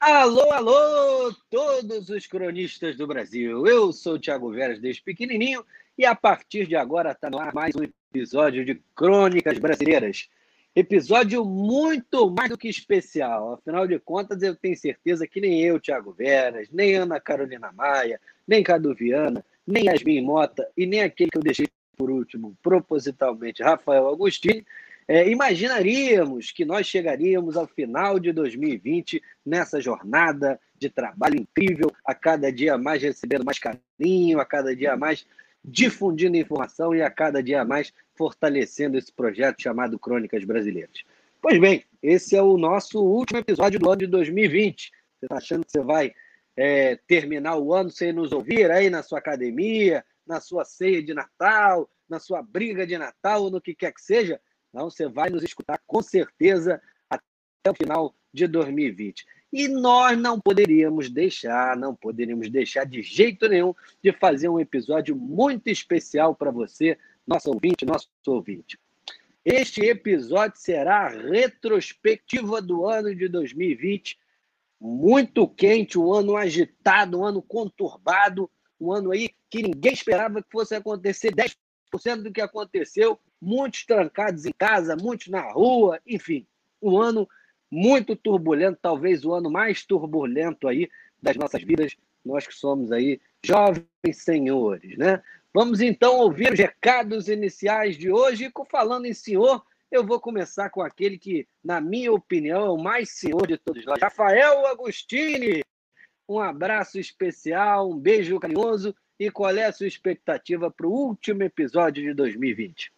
Alô, alô, todos os cronistas do Brasil. Eu sou o Thiago Veras, desde pequenininho, e a partir de agora está no ar mais um episódio de Crônicas Brasileiras. Episódio muito mais do que especial. Afinal de contas, eu tenho certeza que nem eu, Thiago Veras, nem Ana Carolina Maia, nem Cadu Viana, nem Yasmin Mota e nem aquele que eu deixei por último, propositalmente, Rafael Agostini, é, imaginaríamos que nós chegaríamos ao final de 2020 nessa jornada de trabalho incrível, a cada dia mais recebendo mais carinho, a cada dia mais difundindo informação e a cada dia mais fortalecendo esse projeto chamado Crônicas Brasileiras. Pois bem, esse é o nosso último episódio do ano de 2020. Você está achando que você vai é, terminar o ano sem nos ouvir aí na sua academia, na sua ceia de Natal, na sua briga de Natal no que quer que seja? Então, você vai nos escutar com certeza até o final de 2020. E nós não poderíamos deixar, não poderíamos deixar de jeito nenhum de fazer um episódio muito especial para você, nosso ouvinte, nosso ouvinte. Este episódio será a retrospectiva do ano de 2020, muito quente, um ano agitado, um ano conturbado, um ano aí que ninguém esperava que fosse acontecer 10% do que aconteceu, muitos trancados em casa, muitos na rua, enfim, um ano muito turbulento, talvez o ano mais turbulento aí das nossas vidas, nós que somos aí jovens senhores, né? Vamos então ouvir os recados iniciais de hoje. Falando em senhor, eu vou começar com aquele que, na minha opinião, é o mais senhor de todos nós, Rafael Agostini. Um abraço especial, um beijo carinhoso e qual é a sua expectativa para o último episódio de 2020?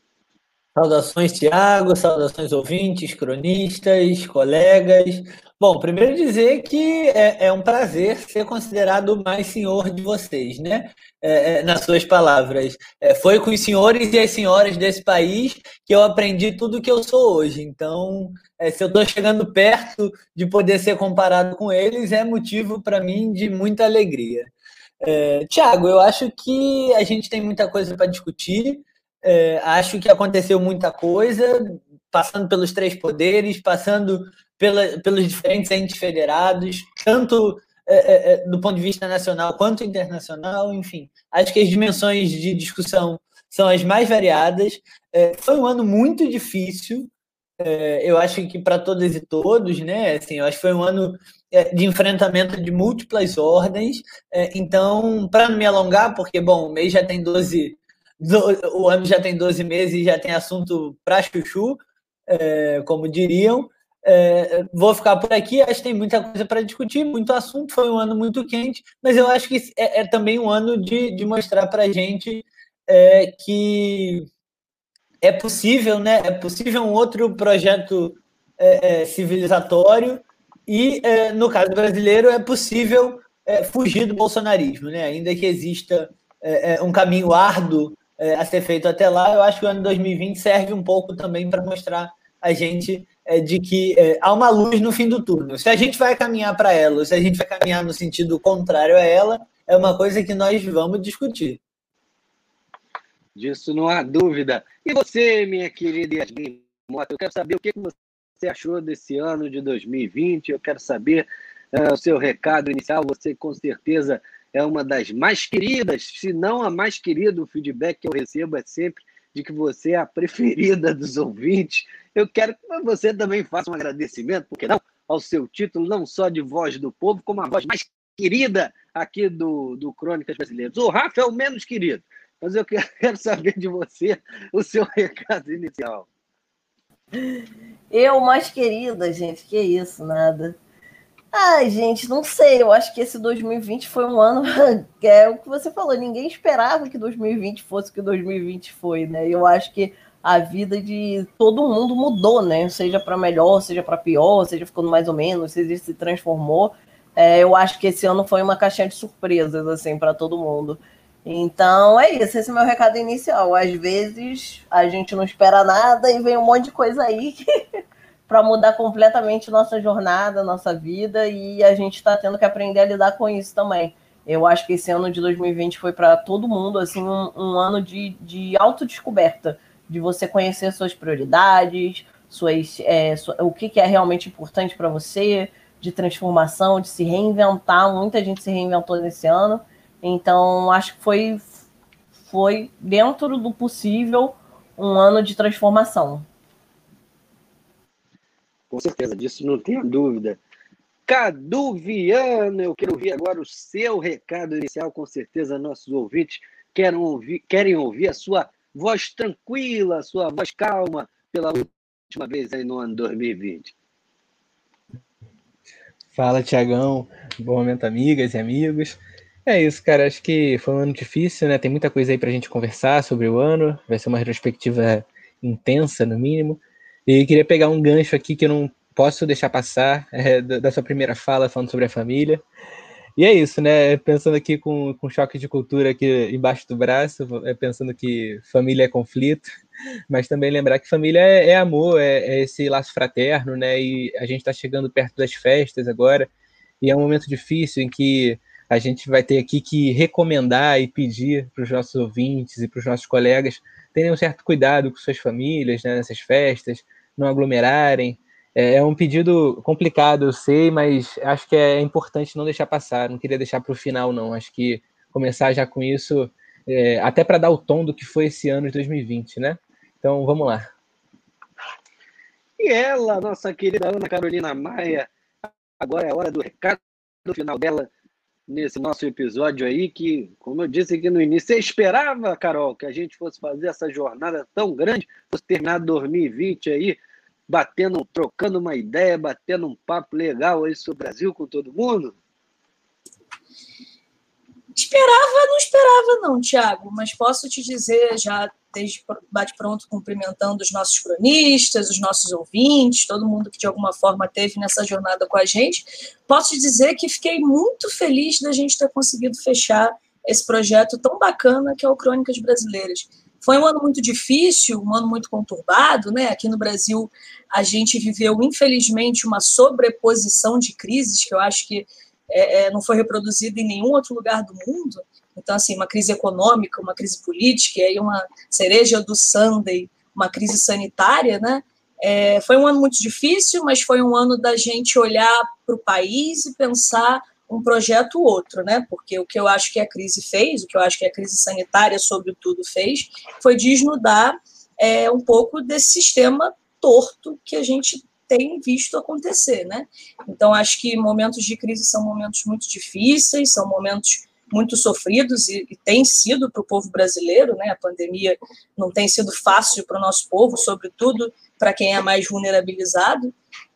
Saudações, Tiago, saudações ouvintes, cronistas, colegas. Bom, primeiro dizer que é, é um prazer ser considerado mais senhor de vocês, né? É, é, nas suas palavras. É, foi com os senhores e as senhoras desse país que eu aprendi tudo o que eu sou hoje. Então, é, se eu estou chegando perto de poder ser comparado com eles, é motivo para mim de muita alegria. É, Tiago, eu acho que a gente tem muita coisa para discutir. É, acho que aconteceu muita coisa, passando pelos três poderes, passando pela, pelos diferentes entes federados, tanto é, é, é, do ponto de vista nacional quanto internacional, enfim. Acho que as dimensões de discussão são as mais variadas. É, foi um ano muito difícil, é, eu acho que para todas e todos, né? Assim, eu acho que foi um ano de enfrentamento de múltiplas ordens. então, para não me alongar, porque, bom, o mês já tem 12 o ano já tem 12 meses e já tem assunto para chuchu, é, como diriam. É, vou ficar por aqui, acho que tem muita coisa para discutir, muito assunto. Foi um ano muito quente, mas eu acho que é, é também um ano de, de mostrar para a gente é, que é possível, né? É possível um outro projeto é, é, civilizatório e, no caso brasileiro, é possível fugir do bolsonarismo, né? Ainda que exista um caminho árduo é, a ser feito até lá. Eu acho que o ano 2020 serve um pouco também para mostrar a gente é, de que é, há uma luz no fim do túnel. Se a gente vai caminhar para ela, se a gente vai caminhar no sentido contrário a ela, é uma coisa que nós vamos discutir. Disso não há dúvida. E você, minha querida Yasmin Mota, eu quero saber o que você achou desse ano de 2020, eu quero saber uh, o seu recado inicial. Você, com certeza, é uma das mais queridas, se não a mais querida. O feedback que eu recebo é sempre de que você é a preferida dos ouvintes. Eu quero que você também faça um agradecimento, porque não, ao seu título, não só de voz do povo, como a voz mais querida aqui do, do Crônicas Brasileiras. O Rafa é o menos querido, mas eu quero saber de você o seu recado inicial. Eu mais querida, gente, que isso, nada. Ai, gente, não sei. Eu acho que esse 2020 foi um ano. é o que você falou, ninguém esperava que 2020 fosse o que 2020 foi, né? Eu acho que a vida de todo mundo mudou, né? Seja para melhor, seja para pior, seja ficando mais ou menos, seja se transformou. É, eu acho que esse ano foi uma caixinha de surpresas, assim, para todo mundo. Então é isso, esse é o meu recado inicial. Às vezes a gente não espera nada e vem um monte de coisa aí que para mudar completamente nossa jornada, nossa vida, e a gente está tendo que aprender a lidar com isso também. Eu acho que esse ano de 2020 foi para todo mundo assim um, um, ano de, de autodescoberta, de você conhecer suas prioridades, suas, é, o que, que é realmente importante para você, de transformação, de se reinventar. Muita gente se reinventou nesse ano. Então, acho que foi, foi dentro do possível um ano de transformação. Com certeza, disso não tenho dúvida. Cadu Viana, eu quero ouvir agora o seu recado inicial, com certeza nossos ouvintes querem ouvir, querem ouvir a sua voz tranquila, a sua voz calma, pela última vez aí no ano 2020. Fala, Tiagão. Bom momento, amigas e amigos. É isso, cara. Acho que foi um ano difícil, né? Tem muita coisa aí pra gente conversar sobre o ano. Vai ser uma retrospectiva intensa, no mínimo. E queria pegar um gancho aqui que eu não posso deixar passar é, da sua primeira fala falando sobre a família. E é isso, né? Pensando aqui com, com choque de cultura aqui embaixo do braço, é, pensando que família é conflito, mas também lembrar que família é, é amor, é, é, esse laço fraterno, né? E a gente está chegando perto das festas agora, e é um momento difícil em que a gente vai ter aqui que recomendar e pedir para os nossos ouvintes e para os nossos colegas terem um certo cuidado com suas famílias né, nessas festas, não aglomerarem, é, é um pedido complicado, eu sei, mas acho que é importante não deixar passar. Não queria deixar para o final, não. Acho que começar já com isso, é, até para dar o tom do que foi esse ano de 2020, né? Então, vamos lá. E ela, nossa querida Ana Carolina Maia, agora é a hora do recado do final dela nesse nosso episódio aí, que, como eu disse aqui no início, você esperava, Carol, que a gente fosse fazer essa jornada tão grande, fosse terminar 2020 aí batendo, trocando uma ideia, batendo um papo legal aí sobre o Brasil com todo mundo? Esperava, não esperava não, Tiago, mas posso te dizer já desde bate pronto cumprimentando os nossos cronistas, os nossos ouvintes, todo mundo que de alguma forma teve nessa jornada com a gente. Posso dizer que fiquei muito feliz da gente ter conseguido fechar esse projeto tão bacana que é o Crônicas Brasileiras. Foi um ano muito difícil, um ano muito conturbado, né? Aqui no Brasil a gente viveu, infelizmente, uma sobreposição de crises que eu acho que é, é, não foi reproduzida em nenhum outro lugar do mundo. Então, assim, uma crise econômica, uma crise política, e aí uma cereja do Sunday, uma crise sanitária, né? É, foi um ano muito difícil, mas foi um ano da gente olhar para o país e pensar um projeto ou outro, né? Porque o que eu acho que a crise fez, o que eu acho que a crise sanitária, sobretudo, fez, foi desnudar é, um pouco desse sistema torto que a gente tem visto acontecer, né? Então, acho que momentos de crise são momentos muito difíceis, são momentos muito sofridos e, e tem sido para o povo brasileiro, né? A pandemia não tem sido fácil para o nosso povo, sobretudo para quem é mais vulnerabilizado.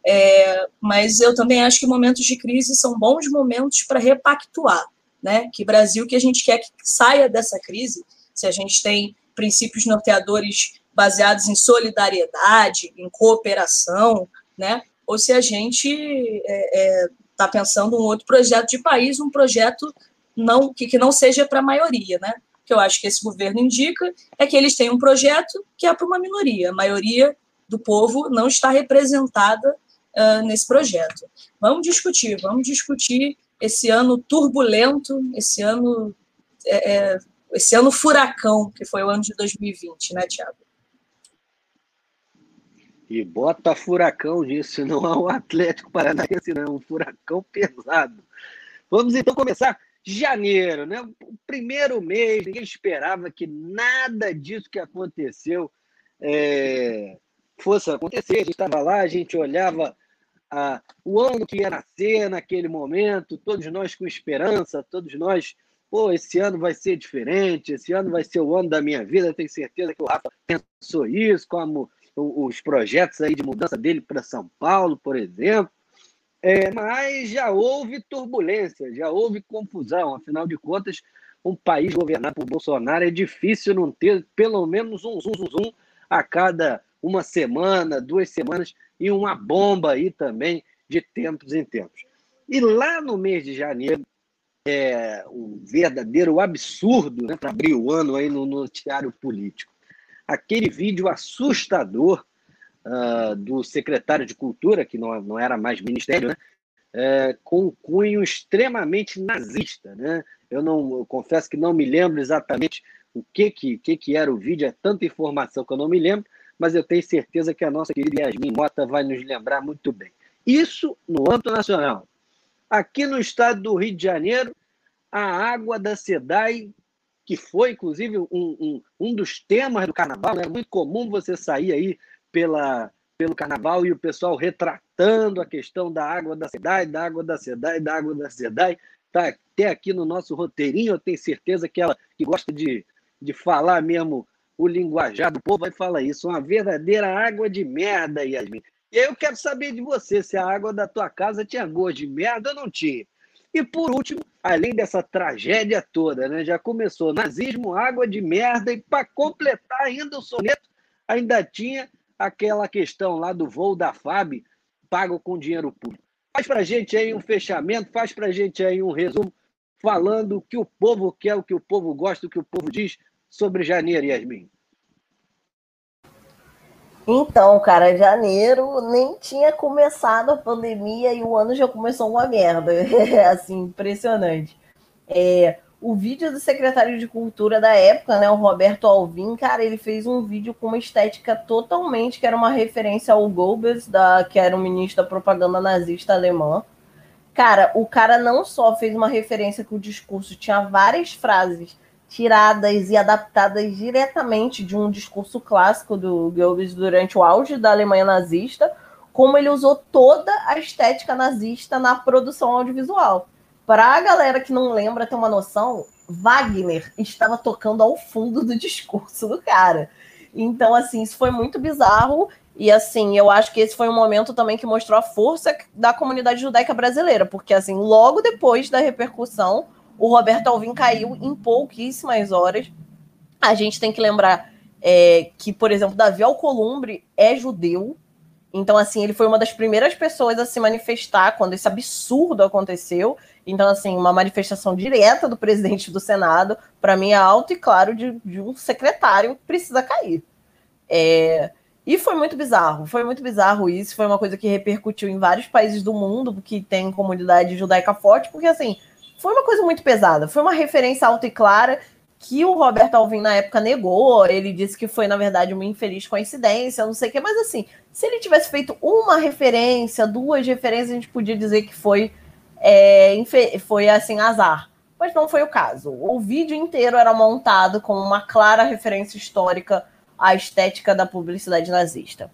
É, mas eu também acho que momentos de crise são bons momentos para repactuar, né? Que Brasil que a gente quer que saia dessa crise, se a gente tem princípios norteadores baseados em solidariedade, em cooperação, né? Ou se a gente está é, é, tá pensando um outro projeto de país, um projeto não que, que não seja para a maioria, né? O que eu acho que esse governo indica é que eles têm um projeto que é para uma minoria. A maioria do povo não está representada uh, nesse projeto. Vamos discutir, vamos discutir esse ano turbulento, esse ano, é, é, esse ano furacão, que foi o ano de 2020, né, Tiago? E bota furacão nisso, não é o Atlético Paranaense, não, um furacão pesado. Vamos então começar janeiro, né? O primeiro mês, ninguém esperava que nada disso que aconteceu é, fosse acontecer. A gente estava lá, a gente olhava a, o ano que ia nascer naquele momento, todos nós com esperança, todos nós, pô, esse ano vai ser diferente, esse ano vai ser o ano da minha vida, tenho certeza que o Rafa pensou isso, como os projetos aí de mudança dele para São Paulo, por exemplo. É, mas já houve turbulência, já houve confusão. Afinal de contas, um país governado por Bolsonaro é difícil não ter pelo menos um zum, zum, zum a cada uma semana, duas semanas, e uma bomba aí também de tempos em tempos. E lá no mês de janeiro, é um verdadeiro absurdo né, para abrir o ano aí no noticiário político. Aquele vídeo assustador uh, do secretário de Cultura, que não, não era mais ministério, né? É, com um cunho extremamente nazista. Né? Eu, não, eu confesso que não me lembro exatamente o que, que, que, que era o vídeo, é tanta informação que eu não me lembro, mas eu tenho certeza que a nossa querida Yasmin Mota vai nos lembrar muito bem. Isso no âmbito nacional. Aqui no estado do Rio de Janeiro, a água da SEDAI, que foi, inclusive, um, um, um dos temas do carnaval, é muito comum você sair aí pela, pelo carnaval e o pessoal retratando a questão da água da SEDAI, da água da SEDAI, da água da SEDAI. Está até aqui no nosso roteirinho, eu tenho certeza que ela que gosta de, de falar mesmo o linguajar do povo vai falar isso, uma verdadeira água de merda, Yasmin. E aí eu quero saber de você se a água da tua casa tinha gosto de merda ou não tinha. E por último, além dessa tragédia toda, né, já começou nazismo, água de merda, e para completar ainda o soneto, ainda tinha aquela questão lá do voo da FAB, pago com dinheiro público. Faz para gente aí um fechamento, faz para gente aí um resumo, falando o que o povo quer, o que o povo gosta, o que o povo diz sobre janeiro, Yasmin. Então, cara, janeiro nem tinha começado a pandemia e o ano já começou uma merda. É assim, impressionante. É, o vídeo do secretário de Cultura da época, né, o Roberto Alvim, cara, ele fez um vídeo com uma estética totalmente que era uma referência ao Goebbels, da, que era o ministro da propaganda nazista alemã. Cara, o cara não só fez uma referência que o discurso tinha várias frases tiradas e adaptadas diretamente de um discurso clássico do Goebbels durante o auge da Alemanha nazista, como ele usou toda a estética nazista na produção audiovisual. Para a galera que não lembra ter uma noção, Wagner estava tocando ao fundo do discurso do cara. Então, assim, isso foi muito bizarro. E, assim, eu acho que esse foi um momento também que mostrou a força da comunidade judaica brasileira, porque, assim, logo depois da repercussão, o Roberto Alvim caiu em pouquíssimas horas. A gente tem que lembrar é, que, por exemplo, Davi Alcolumbre é judeu. Então, assim, ele foi uma das primeiras pessoas a se manifestar quando esse absurdo aconteceu. Então, assim, uma manifestação direta do presidente do Senado, para mim, é alto e claro de, de, um secretário que precisa cair. É, e foi muito bizarro, foi muito bizarro isso. Foi uma coisa que repercutiu em vários países do mundo que tem comunidade judaica forte, porque, assim, foi uma coisa muito pesada. Foi uma referência alta e clara que o Roberto Alvim na época negou. Ele disse que foi, na verdade, uma infeliz coincidência, não sei o quê. Mas, assim, se ele tivesse feito uma referência, duas referências, a gente podia dizer que foi, é, foi assim, azar. Mas não foi o caso. O vídeo inteiro era montado com uma clara referência histórica à estética da publicidade nazista.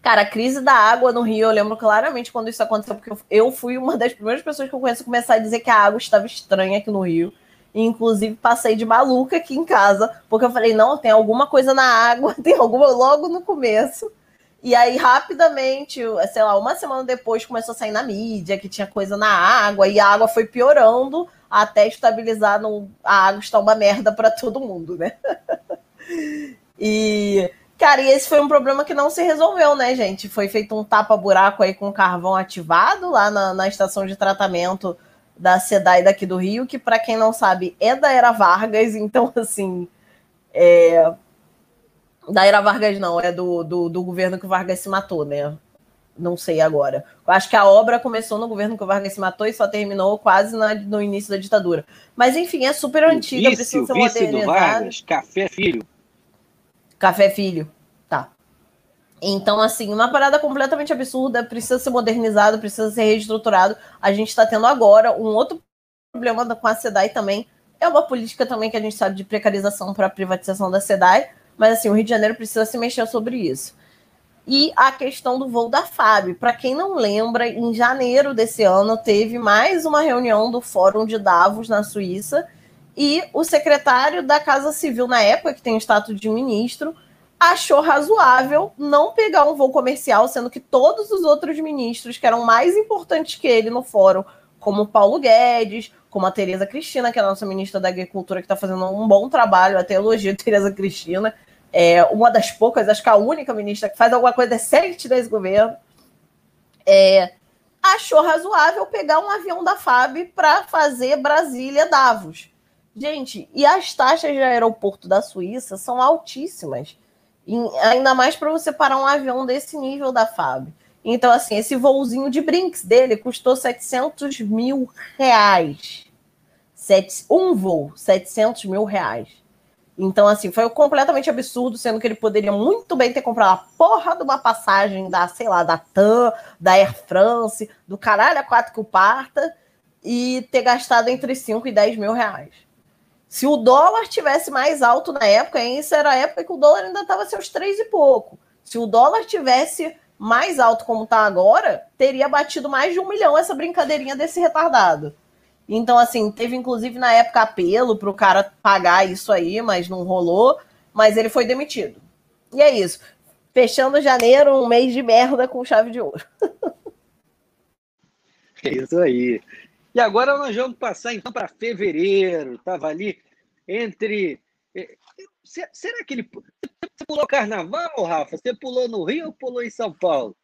Cara, a crise da água no Rio, eu lembro claramente quando isso aconteceu, porque eu fui uma das primeiras pessoas que eu conheço começar a dizer que a água estava estranha aqui no Rio. E, inclusive, passei de maluca aqui em casa, porque eu falei, não, tem alguma coisa na água, tem alguma logo no começo. E aí, rapidamente, sei lá, uma semana depois começou a sair na mídia que tinha coisa na água, e a água foi piorando até estabilizar no. A água está uma merda para todo mundo, né? e Cara, e esse foi um problema que não se resolveu, né, gente? Foi feito um tapa-buraco aí com carvão ativado lá na, na estação de tratamento da SEDAI daqui do Rio, que, para quem não sabe, é da Era Vargas, então, assim. É... Da Era Vargas, não, é do, do, do governo que o Vargas se matou, né? Não sei agora. Eu acho que a obra começou no governo que o Vargas se matou e só terminou quase na, no início da ditadura. Mas, enfim, é super antiga, vice, precisa ser modernizada. Vargas, Café Filho. Café Filho, tá. Então, assim, uma parada completamente absurda, precisa ser modernizado, precisa ser reestruturado. A gente está tendo agora um outro problema com a SEDAI também. É uma política também que a gente sabe de precarização para a privatização da SEDAI, mas assim, o Rio de Janeiro precisa se mexer sobre isso. E a questão do voo da FAB. Para quem não lembra, em janeiro desse ano teve mais uma reunião do Fórum de Davos na Suíça, e o secretário da Casa Civil, na época, que tem o status de ministro, achou razoável não pegar um voo comercial, sendo que todos os outros ministros que eram mais importantes que ele no fórum, como Paulo Guedes, como a Tereza Cristina, que é a nossa ministra da Agricultura, que está fazendo um bom trabalho, até elogio a Tereza Cristina, é uma das poucas, acho que a única ministra que faz alguma coisa decente nesse governo, é, achou razoável pegar um avião da FAB para fazer Brasília-Davos. Gente, e as taxas de aeroporto da Suíça são altíssimas. Ainda mais para você parar um avião desse nível da FAB. Então, assim, esse voozinho de Brinks dele custou 700 mil reais. Sete, um voo, 700 mil reais. Então, assim, foi completamente absurdo, sendo que ele poderia muito bem ter comprado a porra de uma passagem da, sei lá, da TAM, da Air France, do caralho a quatro que o parta, e ter gastado entre 5 e 10 mil reais. Se o dólar tivesse mais alto na época, isso era a época que o dólar ainda estava seus três e pouco. Se o dólar tivesse mais alto como está agora, teria batido mais de um milhão essa brincadeirinha desse retardado. Então, assim, teve inclusive na época apelo para o cara pagar isso aí, mas não rolou. Mas ele foi demitido. E é isso. Fechando janeiro, um mês de merda com chave de ouro. É isso aí. E agora nós vamos passar então para fevereiro. Estava ali entre. Eh, será que ele. Você pulou carnaval, Rafa? Você pulou no Rio ou pulou em São Paulo?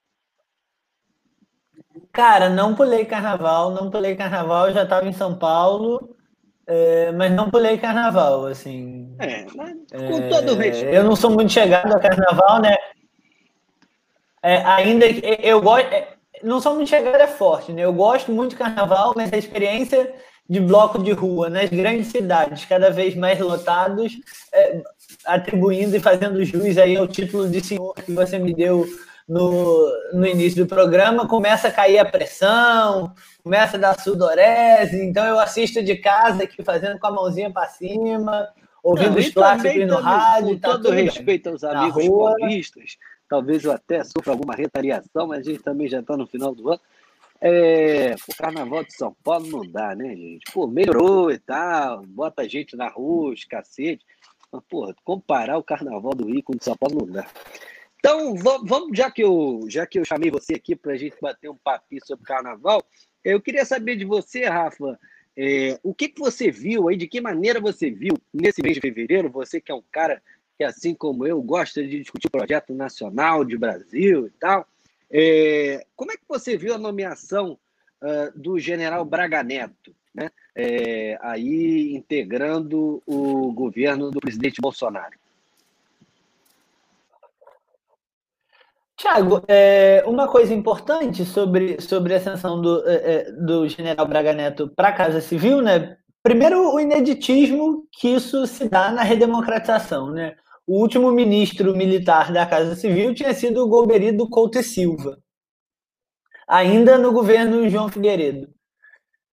Cara, não pulei carnaval, não pulei carnaval, já estava em São Paulo, é, mas não pulei carnaval, assim. É, mas com é, todo respeito. Eu não sou muito chegado a carnaval, né? É, ainda eu gosto. É, não sou muito chegado é forte, né? Eu gosto muito de carnaval, mas a experiência de bloco de rua nas grandes cidades, cada vez mais lotados, é, atribuindo e fazendo jus aí ao título de senhor que você me deu no, no início do programa, começa a cair a pressão, começa a dar sudorese, então eu assisto de casa aqui fazendo com a mãozinha para cima, ouvindo Não, os clássicos no rádio. Com tá todo respeito aos amigos paulistas, talvez eu até sofra alguma retaliação, mas a gente também já está no final do ano. É, o carnaval de São Paulo não dá, né, gente? Pô, melhorou e tal, bota a gente na rua, os cacete. Mas, porra, comparar o carnaval do Rio com o de São Paulo não dá. Então, vamos, já que eu, já que eu chamei você aqui para a gente bater um papinho sobre carnaval, eu queria saber de você, Rafa, é, o que, que você viu aí, de que maneira você viu nesse mês de fevereiro, você que é um cara que, assim como eu, gosta de discutir projeto nacional de Brasil e tal, é, como é que você viu a nomeação uh, do general Braga Neto, né, é, aí integrando o governo do presidente Bolsonaro? Tiago, é, uma coisa importante sobre, sobre a ascensão do, é, é do general Braga Neto para a Casa Civil, né? Primeiro, o ineditismo que isso se dá na redemocratização, né? O último ministro militar da Casa Civil tinha sido o Golberido Couto e Silva, ainda no governo João Figueiredo.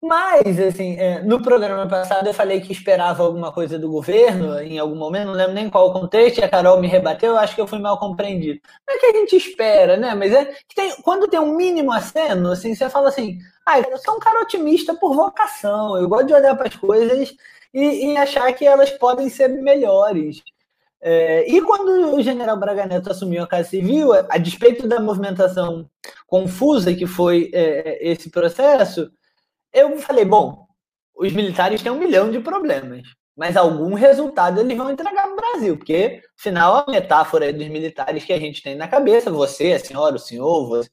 Mas, assim, é, no programa passado eu falei que esperava alguma coisa do governo em algum momento, não lembro nem qual o contexto, e a Carol me rebateu, eu acho que eu fui mal compreendido. Não é que a gente espera, né? Mas é que tem, quando tem um mínimo aceno, assim, você fala assim, ah, eu sou um cara otimista por vocação, eu gosto de olhar para as coisas e, e, achar que elas podem ser melhores. É, e quando o general Braga Neto assumiu a Casa Civil, a despeito da movimentação confusa que foi é, esse processo, eu falei, bom, os militares têm um milhão de problemas, mas algum resultado eles vão entregar no Brasil, porque, afinal, a metáfora dos militares que a gente tem na cabeça, você, a senhora, o senhor, você,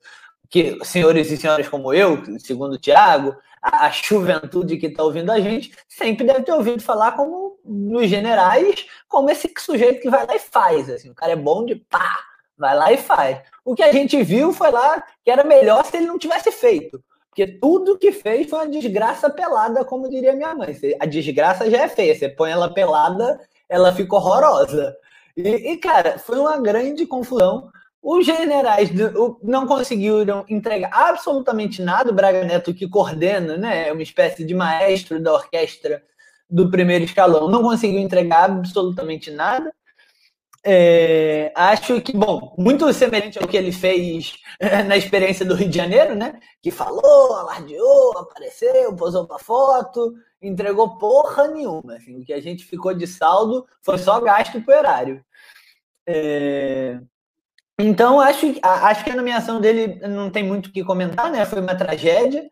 que, senhores e senhoras como eu, segundo o Tiago, a, a juventude que está ouvindo a gente, sempre deve ter ouvido falar como nos generais, como esse sujeito que vai lá e faz. Assim, o cara é bom de pá, vai lá e faz. O que a gente viu foi lá que era melhor se ele não tivesse feito. Porque tudo que fez foi uma desgraça pelada, como diria minha mãe. A desgraça já é feia, você põe ela pelada, ela fica horrorosa. E, e cara, foi uma grande confusão. Os generais não conseguiram entregar absolutamente nada. O Braga Neto, que coordena, né, é uma espécie de maestro da orquestra do primeiro escalão, não conseguiu entregar absolutamente nada. É, acho que, bom, muito semelhante ao que ele fez na experiência do Rio de Janeiro, né? Que falou, alardeou, apareceu, posou uma foto, entregou porra nenhuma. Assim, o que a gente ficou de saldo foi só gasto pro erário. É, então, acho, acho que a nomeação dele não tem muito o que comentar, né? Foi uma tragédia.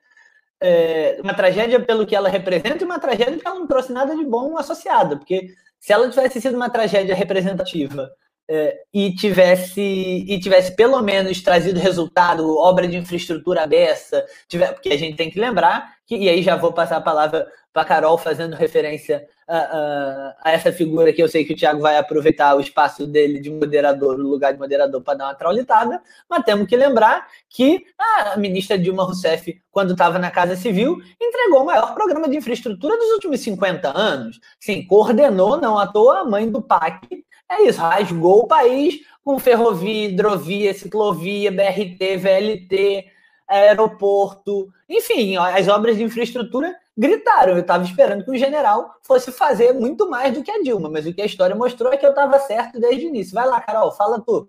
É, uma tragédia pelo que ela representa e uma tragédia porque ela não trouxe nada de bom associado, porque se ela tivesse sido uma tragédia representativa é, e tivesse e tivesse pelo menos trazido resultado, obra de infraestrutura aberta, porque a gente tem que lembrar que e aí já vou passar a palavra para Carol fazendo referência a, essa figura que eu sei que o Thiago vai aproveitar o espaço dele de moderador, o lugar de moderador, para dar uma traulitada, mas temos que lembrar que a ministra Dilma Rousseff, quando estava na Casa Civil, entregou o maior programa de infraestrutura dos últimos 50 anos. Sim, coordenou, não à toa, a mãe do PAC. É isso, rasgou o país com ferrovia, hidrovia, ciclovia, BRT, VLT, aeroporto, enfim, as obras de infraestrutura gritaram. Eu estava esperando que o general fosse fazer muito mais do que a Dilma, mas o que a história mostrou é que eu estava certo desde o início. Vai lá, Carol, fala tu.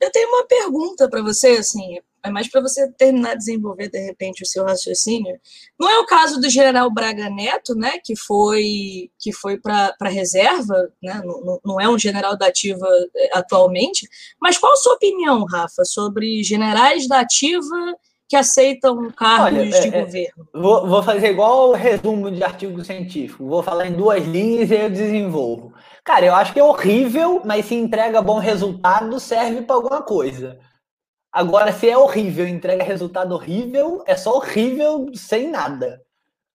Eu tenho uma pergunta para você, assim, é mais para você terminar de desenvolver de repente o seu raciocínio. Não é o caso do General Braga Neto, né, que foi que foi para reserva, né, não, não é um general da ativa eh, atualmente. Mas qual a sua opinião, Rafa, sobre generais da ativa que aceitam cargos Olha, de é, é, governo? Vou, vou, fazer igual o resumo de artigo científico. Vou falar em duas linhas e eu desenvolvo. Cara, eu acho que é horrível, mas se entrega bom resultado, serve para alguma coisa. Agora, se é horrível entrega resultado horrível, é só horrível sem nada.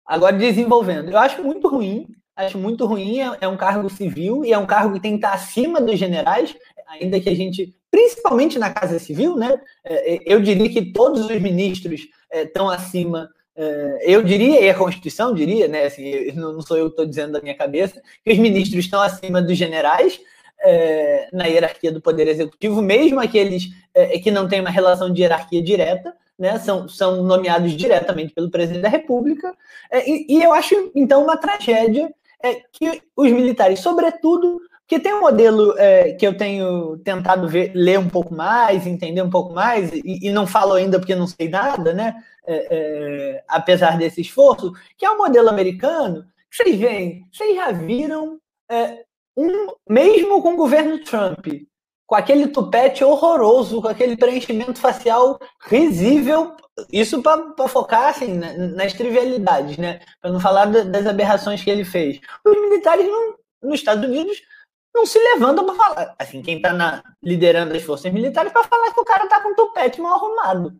Agora, desenvolvendo. Eu acho muito ruim, acho muito ruim. É, é um cargo civil e é um cargo que tem que estar acima dos generais, ainda que a gente principalmente na Casa Civil, né? É, é, eu diria que todos os ministros estão é, acima. Eu diria, e a Constituição diria, né? Assim, não sou eu que estou dizendo da minha cabeça, que os ministros estão acima dos generais na hierarquia do Poder Executivo, mesmo aqueles que não têm uma relação de hierarquia direta, né, são, são nomeados diretamente pelo presidente da República. e, e, eu acho, então, uma tragédia que os militares, sobretudo porque tem um modelo é, que eu tenho tentado ver, ler um pouco mais, entender um pouco mais, e, e não falo ainda porque não sei nada, né? É, é, apesar desse esforço, que é o um modelo americano. Vocês veem, vocês já viram é, um, mesmo com o governo Trump, com aquele tupete horroroso, com aquele preenchimento facial risível, isso para focar assim, nas trivialidades, né? Para não falar das aberrações que ele fez. Os militares não, nos Estados Unidos não se levantam para falar. Assim, quem está liderando as forças militares para falar que o cara está com o topete mal arrumado.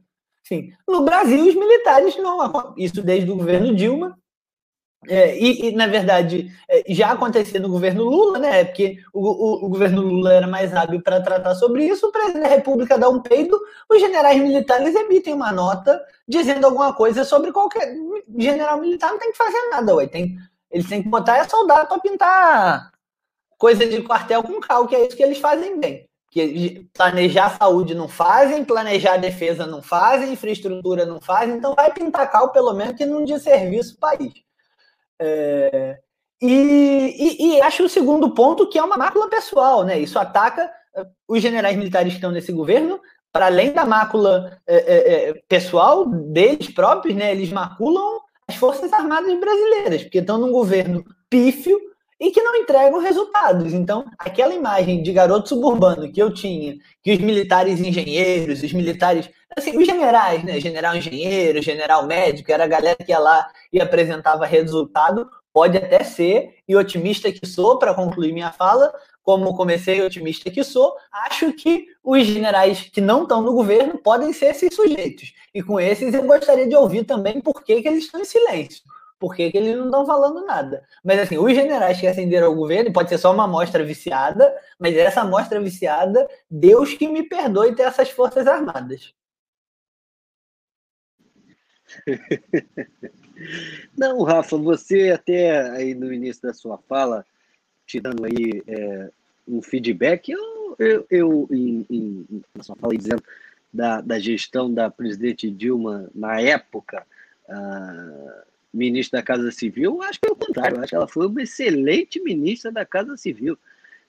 Assim, no Brasil, os militares não. Isso desde o governo Dilma. É, e, e, na verdade, é, já acontecia no governo Lula, né? Porque o, o, o governo Lula era mais hábil para tratar sobre isso. O presidente da República dá um peido, os generais militares emitem uma nota dizendo alguma coisa sobre qualquer. General militar não tem que fazer nada, ué. Tem, eles têm que botar é soldado para pintar coisa de quartel com cal, que é isso que eles fazem bem. Que planejar saúde não fazem, planejar defesa não fazem, infraestrutura não fazem, então vai pintar cal pelo menos que não de serviço país. É, e, e, e, acho o segundo ponto que é uma mácula pessoal, né? Isso ataca eh, os generais militares que estão nesse governo, para além da mácula é, é, pessoal deles próprios, né? Eles maculam as forças armadas brasileiras, porque estão num governo pífio e que não entregam resultados. Então, aquela imagem de garoto suburbano que eu tinha, que os militares engenheiros, os militares, assim, os generais, né? General engenheiro, general médico, era a galera que ia lá e apresentava resultado. Pode até ser, e otimista que sou, para concluir minha fala, como comecei otimista que sou, acho que os generais que não estão no governo podem ser esses sujeitos. E com esses eu gostaria de ouvir também por que, que eles estão em silêncio por que, que eles não estão falando nada. Mas assim, os generais que ascenderam ao governo, pode ser só uma amostra viciada, mas essa amostra viciada, Deus que me perdoe ter essas forças armadas. Não, Rafa, você até aí no início da sua fala, te dando aí é, um feedback, eu, eu, eu em, em, na sua fala dizendo da, da gestão da presidente Dilma na época, uh, ministra da Casa Civil, acho que é o contrário. Acho que ela foi uma excelente ministra da Casa Civil.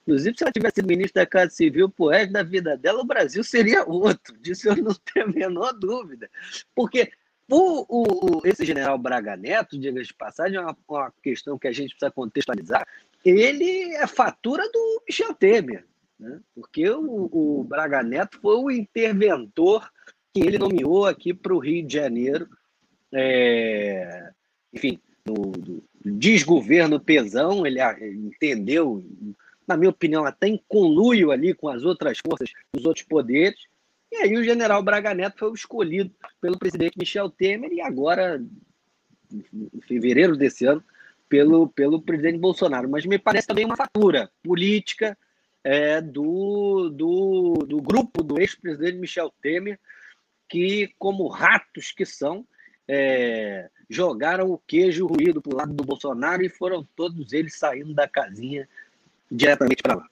Inclusive, se ela tivesse sido ministra da Casa Civil por resto da vida dela, o Brasil seria outro. Disso eu não tenho a menor dúvida. Porque o, o, esse general Braga Neto, diga de passagem, é uma, uma, questão que a gente precisa contextualizar. Ele é fatura do Michel Temer, né? porque o, o Braga Neto foi o interventor que ele nomeou aqui para o Rio de Janeiro. É, enfim, no, desgoverno pesão, ele, entendeu, na minha opinião, até em conluio ali com as outras forças, os outros poderes. E aí o general Braga Neto foi escolhido pelo presidente Michel Temer e agora, em fevereiro desse ano, pelo, pelo presidente Bolsonaro, mas me parece também uma fatura política é, do, do, do grupo do ex-presidente Michel Temer, que, como ratos que são, é, jogaram o queijo ruído para o lado do Bolsonaro e foram todos eles saindo da casinha diretamente para lá.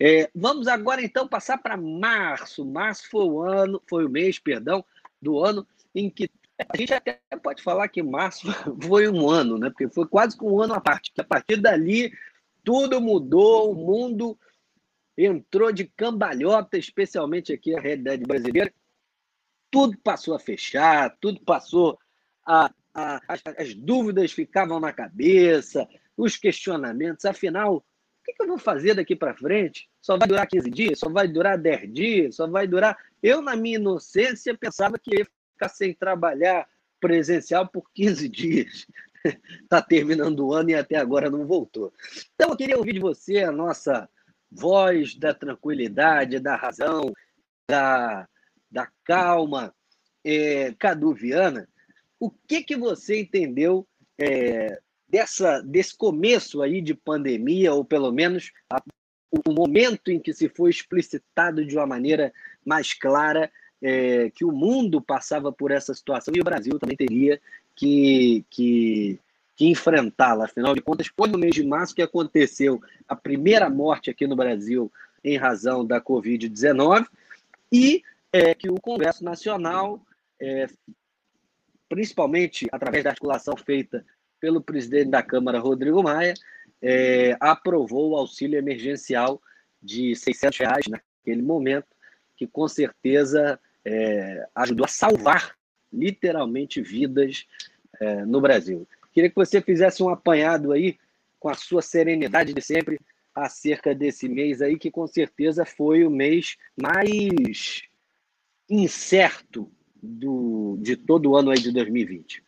É, vamos agora então passar para março. Março foi o ano, foi o mês, perdão, do ano em que a gente até pode falar que março foi um ano, né? Porque foi quase que um ano à parte. A partir dali tudo mudou, o mundo entrou de cambalhota, especialmente aqui a realidade brasileira. Tudo passou a fechar, tudo passou a, a as, as dúvidas ficavam na cabeça, os questionamentos. Afinal, que, que eu vou fazer daqui para frente? Só vai durar 15 dias? Só vai durar 10 dias? Só vai durar. Eu, na minha inocência, pensava que ia ficar sem trabalhar presencial por 15 dias. Está terminando o ano e até agora não voltou. Então, eu queria ouvir de você a nossa voz da tranquilidade, da razão, da, da calma, é, Cadu Viana. O que, que você entendeu é, dessa, desse começo aí de pandemia, ou pelo menos a, o momento em que se foi explicitado de uma maneira mais clara é, que o mundo passava por essa situação e o Brasil também teria que, que, que enfrentá-la. Afinal de contas, foi no mês de março que aconteceu a primeira morte aqui no Brasil em razão da Covid-19 e é, que o Congresso Nacional, é, principalmente através da articulação feita pelo presidente da Câmara, Rodrigo Maia, é, aprovou o auxílio emergencial de 600 reais naquele momento, que com certeza é, ajudou a salvar literalmente vidas é, no Brasil. Queria que você fizesse um apanhado aí com a sua serenidade de sempre acerca desse mês aí, que com certeza foi o mês mais incerto do, de todo o ano aí de 2020.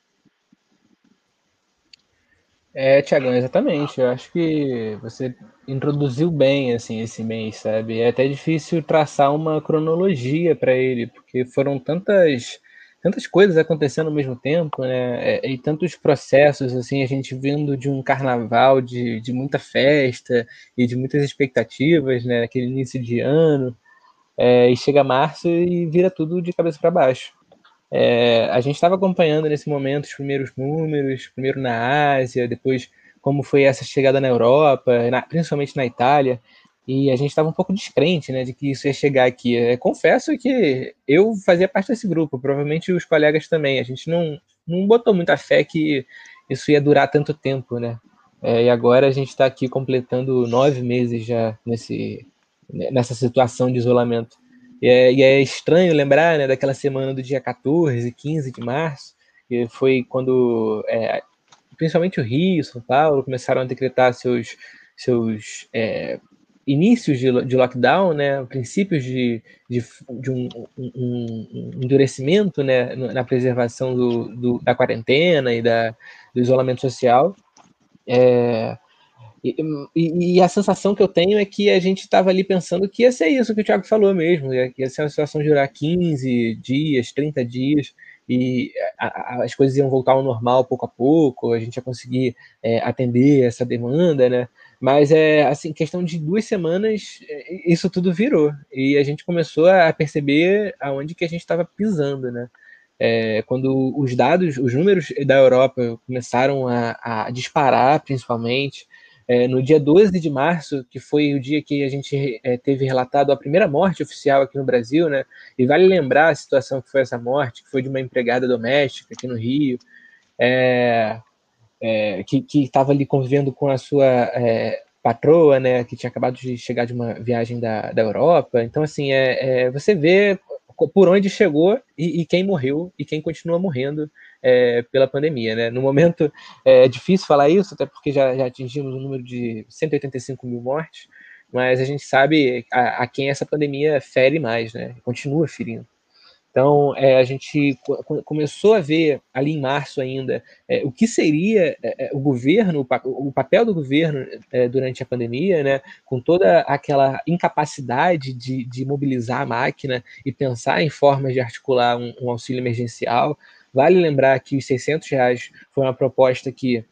É, Tiagão, exatamente. Eu acho que você introduziu bem assim esse mês, sabe? É até difícil traçar uma cronologia para ele, porque foram tantas tantas coisas acontecendo ao mesmo tempo, né? É, e tantos processos, assim, a gente vindo de um carnaval de, de muita festa e de muitas expectativas, né? Aquele início de ano, é, e chega março e vira tudo de cabeça para baixo. É, a gente estava acompanhando nesse momento os primeiros números, primeiro na Ásia, depois como foi essa chegada na Europa, na, principalmente na Itália, e a gente estava um pouco descrente né, de que isso ia chegar aqui. É, confesso que eu fazia parte desse grupo, provavelmente os colegas também. A gente não, não botou muita fé que isso ia durar tanto tempo, né? É, e agora a gente está aqui completando nove meses já nesse, nessa situação de isolamento. E é, e é, estranho lembrar né, daquela semana do dia 14, 15 de março, que foi quando é, principalmente o Rio, São Paulo, começaram a decretar seus, seus é, inícios de, de, lockdown, né, princípios de, de, de um, um, um, endurecimento né, na preservação do, do, da quarentena e da, do isolamento social. É, e, e, e, a sensação que eu tenho é que a gente estava ali pensando que ia ser isso que o Thiago falou mesmo, que ia ser uma situação de durar 15 dias, 30 dias, e a, a, as coisas iam voltar ao normal pouco a pouco, a gente ia conseguir é, atender essa demanda, né? Mas é assim, questão de duas semanas, é, isso tudo virou. E a gente começou a perceber aonde que a gente estava pisando, né? É, quando os dados, os números da Europa começaram a, a disparar, principalmente, é, no dia 12 de março, que foi o dia que a gente é, teve relatado a primeira morte oficial aqui no Brasil, né? E vale lembrar a situação que foi essa morte, que foi de uma empregada doméstica aqui no Rio, é, é que estava ali convivendo com a sua é, patroa, né? Que tinha acabado de chegar de uma viagem da, da Europa. Então, assim, é, é você vê por onde chegou e, e, quem morreu e quem continua morrendo é, pela pandemia. Né? No momento é difícil falar isso, até porque já, já atingimos um número de 185 mil mortes, mas a gente sabe a, a quem essa pandemia fere mais, né? continua ferindo. Então, é, a gente começou a ver ali em março ainda é, o que seria é, é o governo, o papel do governo é, durante a pandemia, né, com toda aquela incapacidade de, de, mobilizar a máquina e pensar em formas de articular um, um auxílio emergencial. Vale lembrar que os 600 reais foi uma proposta que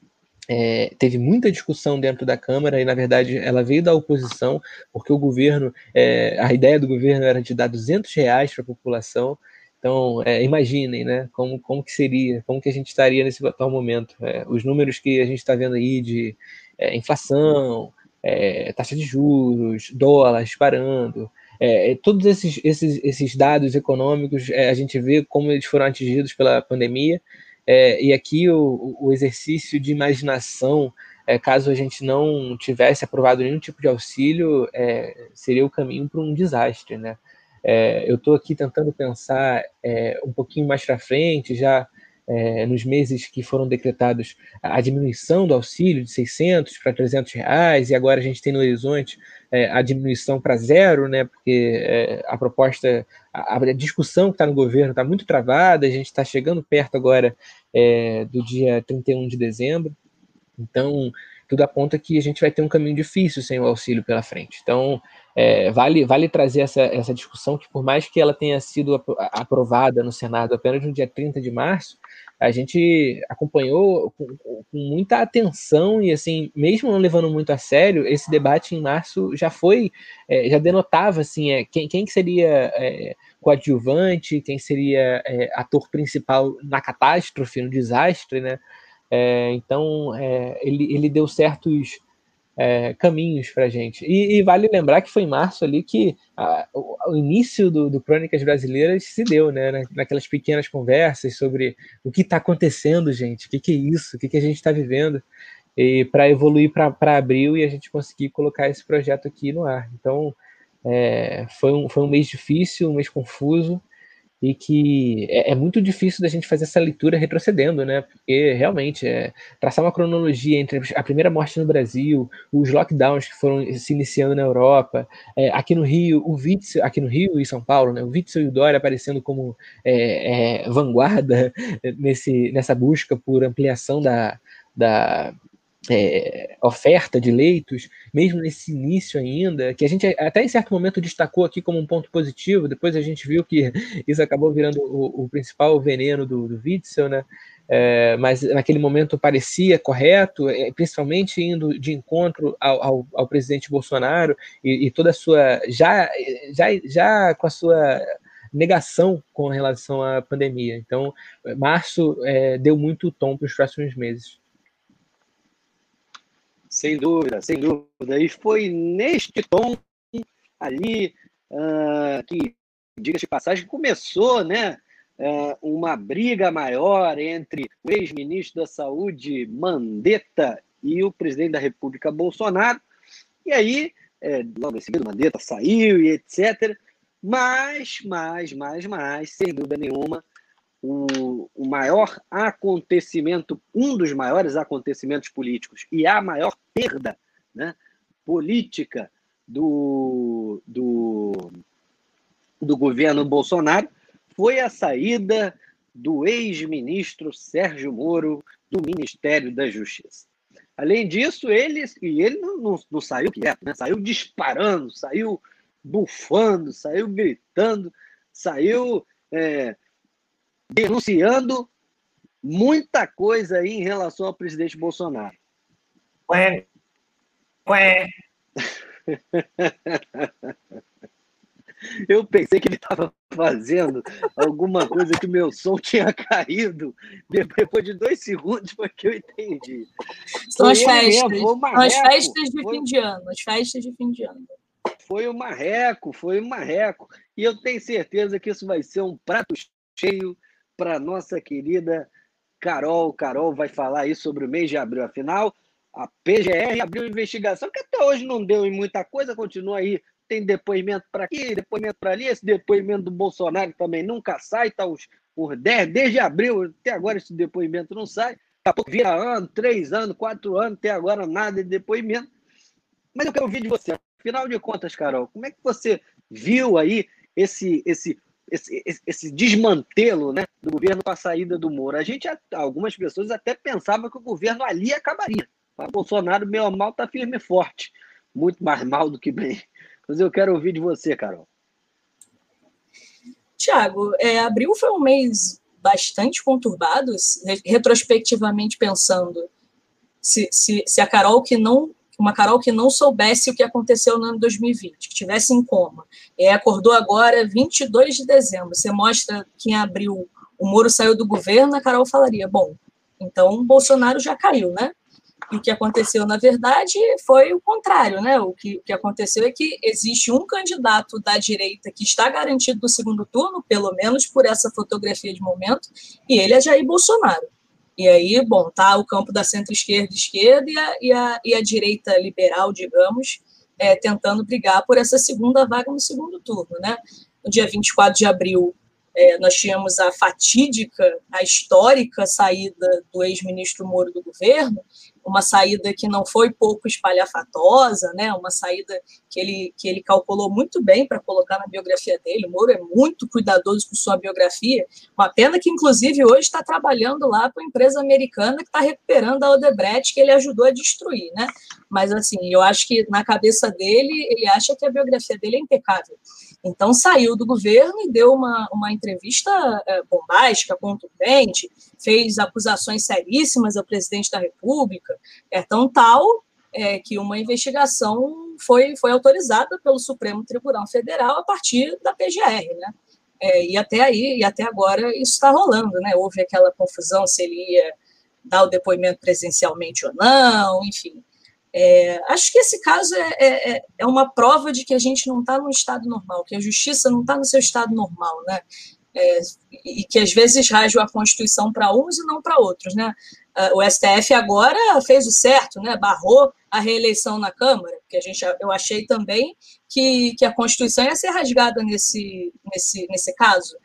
é, teve muita discussão dentro da Câmara e, na verdade, ela veio da oposição, porque o governo, é, a ideia do governo era de dar 200 reais para a população. Então, é, imaginem, né, como, como que seria, como que a gente estaria nesse atual momento. É, os números que a gente está vendo aí de é, inflação, é, taxa de juros, dólar disparando, todos esses, esses, esses dados econômicos, a gente vê como eles foram atingidos pela pandemia, é, e aqui o, o, exercício de imaginação, é, caso a gente não tivesse aprovado nenhum tipo de auxílio, é, seria o caminho para um desastre, né? É, eu estou aqui tentando pensar é, um pouquinho mais para frente, já é, nos meses que foram decretados a diminuição do auxílio de 600 para 300 reais, e agora a gente tem no horizonte é, a diminuição para zero, né, porque é, a proposta, a, a discussão que está no governo está muito travada, a gente está chegando perto agora é, do dia 31 de dezembro, então tudo aponta que a gente vai ter um caminho difícil sem o auxílio pela frente. Então, é, vale, vale trazer essa, essa discussão que, por mais que ela tenha sido aprovada no Senado apenas no dia 30 de março, a gente acompanhou com, com, muita atenção e, assim, mesmo não levando muito a sério, esse debate em março já foi, é, já denotava, assim, é, quem, quem seria é, coadjuvante, quem seria é, ator principal na catástrofe, no desastre, né? É, então, é, ele, ele deu certos é, caminhos para a gente. E, e, vale lembrar que foi em março ali que a, o, o, início do, do, Crônicas Brasileiras se deu, né? Na, naquelas pequenas conversas sobre o que está acontecendo, gente, o que, que, é isso, o que, que a gente está vivendo, e para evoluir para abril e a gente conseguir colocar esse projeto aqui no ar. Então, é, foi, um, foi um mês difícil, um mês confuso, e que é, é, muito difícil da gente fazer essa leitura retrocedendo, né? Porque realmente é, traçar uma cronologia entre a primeira morte no Brasil, os lockdowns que foram se iniciando na Europa, é, aqui no Rio, o Witzel, aqui no Rio e São Paulo, né? O Witzel e o Dória aparecendo como é, é, vanguarda nesse, nessa busca por ampliação da, da é, oferta de leitos, mesmo nesse início ainda, que a gente até em certo momento destacou aqui como um ponto positivo, depois a gente viu que isso acabou virando o, o principal veneno do, do Witzel, né? É, mas naquele momento parecia correto, é, principalmente indo de encontro ao, ao, ao presidente Bolsonaro e, e, toda a sua já, já, já com a sua negação com relação à pandemia. Então, março é, deu muito tom para os próximos meses. Sem dúvida, sem dúvida. E foi neste tom ali uh, que, diga-se de passagem, começou né, uh, uma briga maior entre o ex-ministro da Saúde, Mandetta, e o presidente da República, Bolsonaro. E aí, é, logo em seguida, Mandetta saiu e etc. Mas, mais, mais, mais, sem dúvida nenhuma, o, o maior acontecimento, um dos maiores acontecimentos políticos e a maior perda né, política do, do, do governo Bolsonaro foi a saída do ex-ministro Sérgio Moro do Ministério da Justiça. Além disso, ele, e ele não, não, não saiu quieto, né? saiu disparando, saiu bufando, saiu gritando, saiu é, denunciando muita coisa aí em relação ao presidente Bolsonaro. Ué. Ué. Eu pensei que ele estava fazendo alguma coisa que o meu som tinha caído. Depois de dois segundos foi que eu entendi. São as festas. São as festas de foi... fim de ano. As festas de fim de ano. Foi o marreco, foi o marreco. E eu tenho certeza que isso vai ser um prato cheio para nossa querida Carol. Carol vai falar aí sobre o mês de abril. Afinal, a PGR abriu investigação que até hoje não deu em muita coisa, continua aí. Tem depoimento para aqui, depoimento para ali. Esse depoimento do Bolsonaro também nunca sai, está os, por 10, desde abril, até agora esse depoimento não sai. Daqui a pouco vira ano, três anos, quatro anos, até agora nada de depoimento. Mas eu quero ouvir de você. Afinal de contas, Carol, como é que você viu aí esse, esse esse, esse, desmantelo né, do governo com a saída do Moro. A gente, algumas pessoas até pensavam que o governo ali acabaria. O Bolsonaro, meu ou mal, está firme e forte. Muito mais mal do que bem. Mas eu quero ouvir de você, Carol. Tiago, é, abril foi um mês bastante conturbado, retrospectivamente pensando. se, se, se a Carol que não uma Carol que não soubesse o que aconteceu no ano 2020, que tivesse em coma, é, acordou agora 22 de dezembro, você mostra que em abril o Moro saiu do governo, a Carol falaria, bom, então Bolsonaro já caiu, né? E o que aconteceu, na verdade, foi o contrário, né? O que, o que aconteceu é que existe um candidato da direita que está garantido no segundo turno, pelo menos por essa fotografia de momento, e ele é Jair Bolsonaro. E aí, bom, tá o campo da centro-esquerda esquerda e a, e, a, e a direita liberal, digamos, é, tentando brigar por essa segunda vaga no segundo turno, né? No dia 24 de abril, é, nós tínhamos a fatídica, a histórica saída do ex-ministro Moro do governo, uma saída que não foi pouco espalhafatosa, né? uma saída que ele, que ele calculou muito bem para colocar na biografia dele. O Moro é muito cuidadoso com sua biografia. Uma pena que, inclusive, hoje está trabalhando lá para uma empresa americana que está recuperando a Odebrecht, que ele ajudou a destruir. Né? Mas, assim, eu acho que na cabeça dele, ele acha que a biografia dele é impecável. Então, saiu do governo e deu uma, uma entrevista é, bombástica, contundente, fez acusações seríssimas ao presidente da República, é tão tal é, que uma investigação foi, foi autorizada pelo Supremo Tribunal Federal a partir da PGR, né? É, e até aí, e até agora, isso está rolando, né? Houve aquela confusão se ele ia dar o depoimento presencialmente ou não, enfim. É, acho que esse caso é, é, é, uma prova de que a gente não está no estado normal, que a justiça não está no seu estado normal, né? É, e que às vezes rage a Constituição para uns e não para outros, né? Ah, o STF agora fez o certo, né? Barrou a reeleição na Câmara, porque a gente, eu achei também que, que a Constituição ia ser rasgada nesse, nesse, nesse caso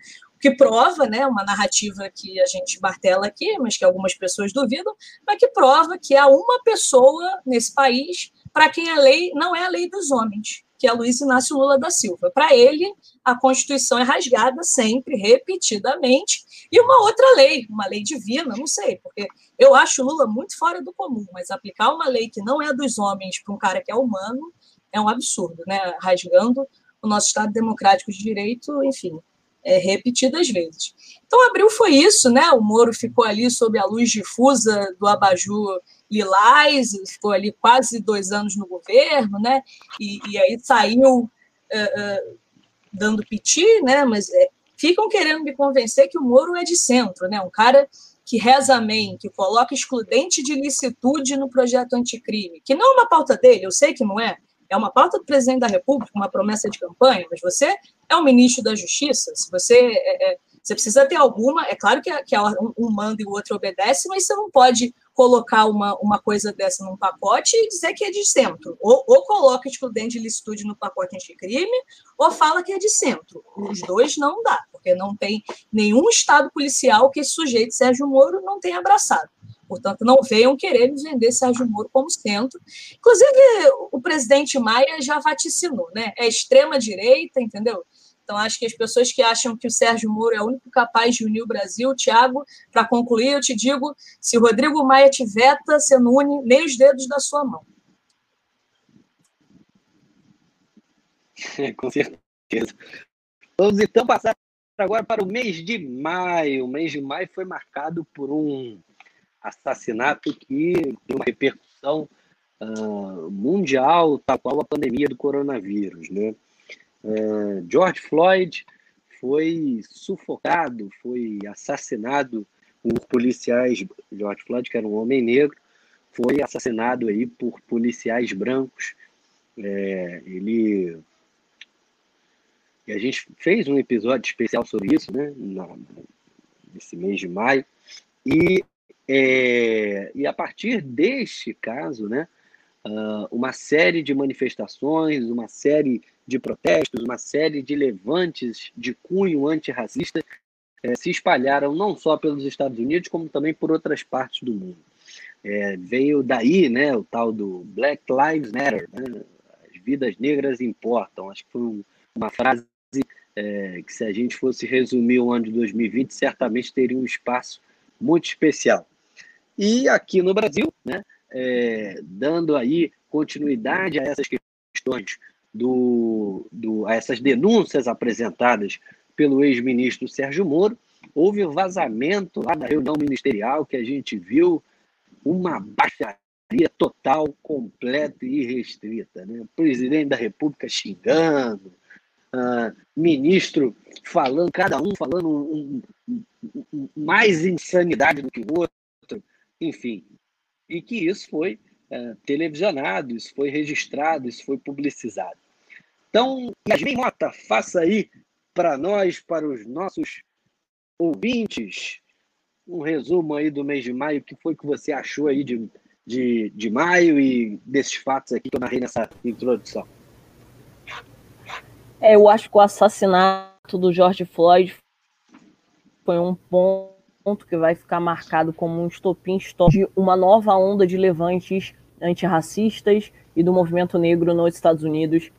que prova, né, uma narrativa que a gente martela aqui, mas que algumas pessoas duvidam, mas que prova que há uma pessoa nesse país para quem a lei não é a lei dos homens, que é Luiz Inácio Lula da Silva. Para ele, a Constituição é rasgada sempre, repetidamente, e uma outra lei, uma lei divina, não sei, porque eu acho Lula muito fora do comum, mas aplicar uma lei que não é dos homens para um cara que é humano é um absurdo, né? Rasgando o nosso Estado democrático de direito, enfim, é, repetidas vezes. Então, abril foi isso, né? O Moro ficou ali sob a luz difusa do abajur lilás, ficou ali quase dois anos no governo, né? E, e aí saiu é, é, dando piti, né? Mas é, ficam querendo me convencer que o Moro é de centro, né? Um cara que reza amém, que coloca excludente de licitude no projeto anticrime, que não é uma pauta dele, eu sei que não é, é uma pauta do presidente da República, uma promessa de campanha, mas você é o ministro da Justiça, se você, é, é, você precisa ter alguma, é claro que, que um manda e o outro obedece, mas você não pode colocar uma, uma coisa dessa num pacote e dizer que é de centro. Ou, ou coloca excludente de licitude no pacote anticrime, ou fala que é de centro. Os dois não dá, porque não tem nenhum estado policial que esse sujeito, Sérgio Moro, não tenha abraçado. Portanto, não venham querer nos vender Sérgio Moro como centro. Inclusive, o presidente Maia já vaticinou, né? É extrema-direita, entendeu? Então, acho que as pessoas que acham que o Sérgio Moro é o único capaz de unir o Brasil, Tiago, para concluir, eu te digo: se o Rodrigo Maia te veta, você não une nem os dedos da sua mão. Com certeza. Vamos então passar agora para o mês de maio. O mês de maio foi marcado por um assassinato que tem uma repercussão uh, mundial, tal qual a pandemia do coronavírus. Né? Uh, George Floyd foi sufocado, foi assassinado por policiais. George Floyd, que era um homem negro, foi assassinado aí por policiais brancos. É, ele e a gente fez um episódio especial sobre isso, né? nesse mês de maio. E é, e a partir deste caso, né, uh, uma série de manifestações, uma série de protestos, uma série de levantes de cunho antirracista é, se espalharam não só pelos Estados Unidos, como também por outras partes do mundo. É, veio daí né, o tal do Black Lives Matter, né, as vidas negras importam. Acho que foi um, uma frase é, que, se a gente fosse resumir o ano de 2020, certamente teria um espaço muito especial. E aqui no Brasil, né, é, dando aí continuidade a essas questões do, do, a essas denúncias apresentadas pelo ex-ministro Sérgio Moro, houve vazamento lá da reunião ministerial que a gente viu uma baixaria total, completa e restrita. Né? Presidente da República xingando, uh, ministro falando, cada um falando um, um, um, mais insanidade do que o outro, enfim. E que isso foi uh, televisionado, isso foi registrado, isso foi publicizado. Então, Yasmin Mota, faça aí para nós, para os nossos ouvintes, um resumo aí do mês de maio, o que foi que você achou aí de, de, de maio e desses fatos aqui que eu narrei nessa introdução. É, eu acho que o assassinato do George Floyd foi um ponto que vai ficar marcado como um estopim histórico de uma nova onda de levantes antirracistas e do movimento negro nos Estados Unidos.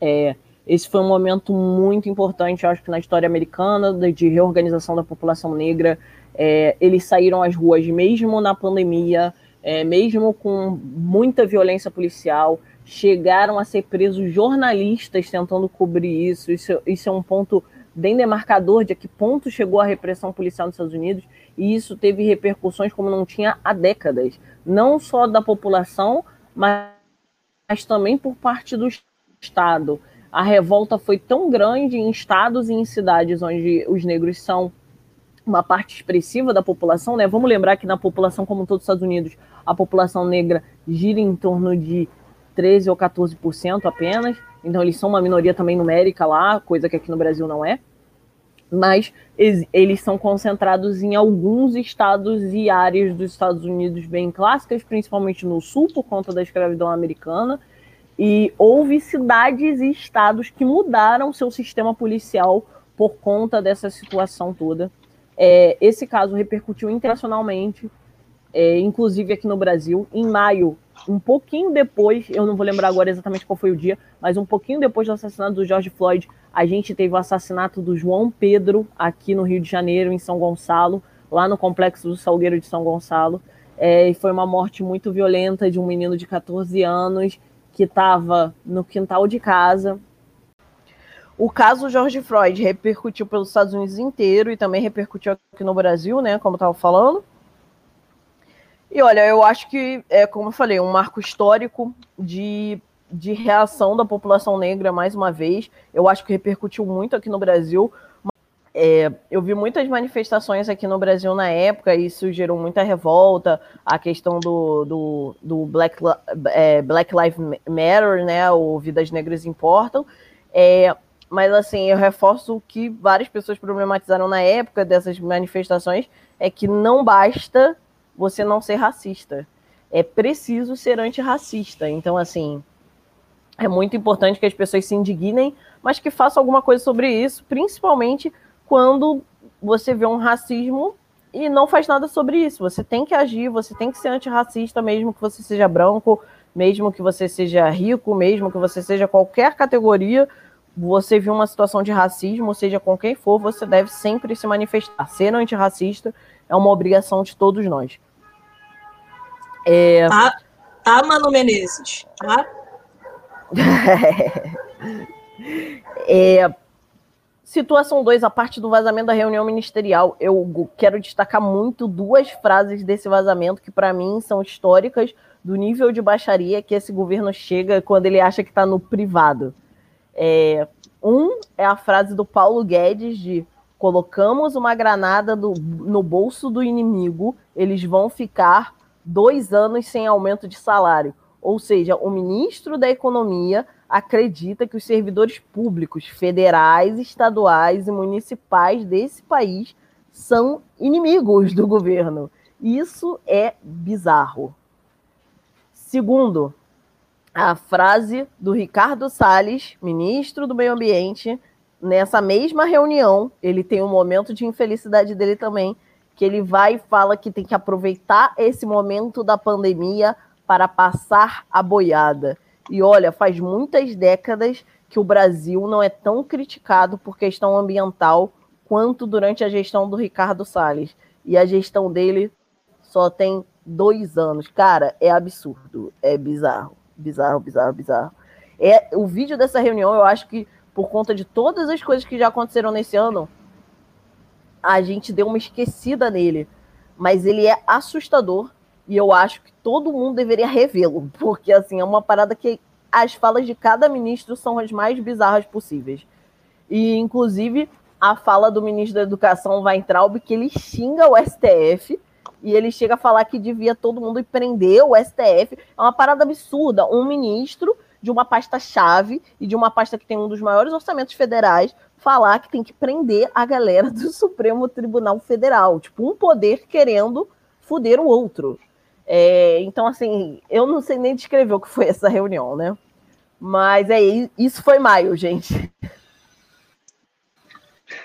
É, esse foi um momento muito importante, acho que na história americana, de reorganização da população negra. É, eles saíram às ruas mesmo na pandemia, é, mesmo com muita violência policial, chegaram a ser presos jornalistas tentando cobrir isso. Isso, isso é um ponto bem demarcador de a que ponto chegou a repressão policial nos Estados Unidos, e isso teve repercussões como não tinha há décadas, não só da população, mas, mas também por parte do Estado. A revolta foi tão grande em estados e em cidades onde os negros são uma parte expressiva da população, né? Vamos lembrar que na população como todos os Estados Unidos, a população negra gira em torno de 13 ou 14% apenas. Então eles são uma minoria também numérica lá, coisa que aqui no Brasil não é. Mas eles são concentrados em alguns estados e áreas dos Estados Unidos bem clássicas, principalmente no sul, por conta da escravidão americana. E houve cidades e estados que mudaram seu sistema policial por conta dessa situação toda. É, esse caso repercutiu internacionalmente, é, inclusive aqui no Brasil. Em maio, um pouquinho depois, eu não vou lembrar agora exatamente qual foi o dia, mas um pouquinho depois do assassinato do George Floyd, a gente teve o assassinato do João Pedro aqui no Rio de Janeiro, em São Gonçalo, lá no complexo do Salgueiro de São Gonçalo. É, e foi uma morte muito violenta de um menino de 14 anos que estava no quintal de casa, o caso George Floyd repercutiu pelos Estados Unidos inteiro e também repercutiu aqui no Brasil, né? Como estava falando. E olha, eu acho que, é, como eu falei, um marco histórico de, de reação da população negra, mais uma vez. Eu acho que repercutiu muito aqui no Brasil. É, eu vi muitas manifestações aqui no Brasil na época, e isso gerou muita revolta. A questão do, do, do Black, é, Black Lives Matter, né? O Vidas Negras Importam. É, mas assim, eu reforço o que várias pessoas problematizaram na época dessas manifestações, é que não basta você não ser racista. É preciso ser antirracista. Então, assim, é muito importante que as pessoas se indignem, mas que façam alguma coisa sobre isso, principalmente quando você vê um racismo e não faz nada sobre isso. Você tem que agir, você tem que ser antirracista, mesmo que você seja branco, mesmo que você seja rico, mesmo que você seja qualquer categoria, você viu uma situação de racismo, seja com quem for, você deve sempre se manifestar. Ser antirracista é uma obrigação de todos nós. É... Tá, tá, Mano Menezes, tá? é... Situação 2, a parte do vazamento da reunião ministerial. Eu quero destacar muito duas frases desse vazamento que, para mim, são históricas do nível de baixaria que esse governo chega quando ele acha que está no privado. É, um é a frase do Paulo Guedes de colocamos uma granada do, no bolso do inimigo, eles vão ficar dois anos sem aumento de salário. Ou seja, o ministro da Economia acredita que os servidores públicos, federais, estaduais e municipais desse país são inimigos do governo. Isso é bizarro. Segundo, a frase do Ricardo Salles, ministro do Meio Ambiente, nessa mesma reunião, ele tem um momento de infelicidade dele também, que ele vai e fala que tem que aproveitar esse momento da pandemia para passar a boiada. E olha, faz muitas décadas que o Brasil não é tão criticado por questão ambiental quanto durante a gestão do Ricardo Salles. E a gestão dele só tem dois anos. Cara, é absurdo, é bizarro bizarro, bizarro, bizarro. É, o vídeo dessa reunião, eu acho que por conta de todas as coisas que já aconteceram nesse ano, a gente deu uma esquecida nele. Mas ele é assustador. E eu acho que todo mundo deveria revê-lo, porque assim, é uma parada que as falas de cada ministro são as mais bizarras possíveis. E, inclusive, a fala do ministro da Educação, Weintraub, que ele xinga o STF e ele chega a falar que devia todo mundo prender o STF. É uma parada absurda. Um ministro de uma pasta-chave e de uma pasta que tem um dos maiores orçamentos federais falar que tem que prender a galera do Supremo Tribunal Federal. Tipo, um poder querendo foder o outro. É, então, assim, eu não sei nem descrever o que foi essa reunião, né? Mas é isso foi maio, gente.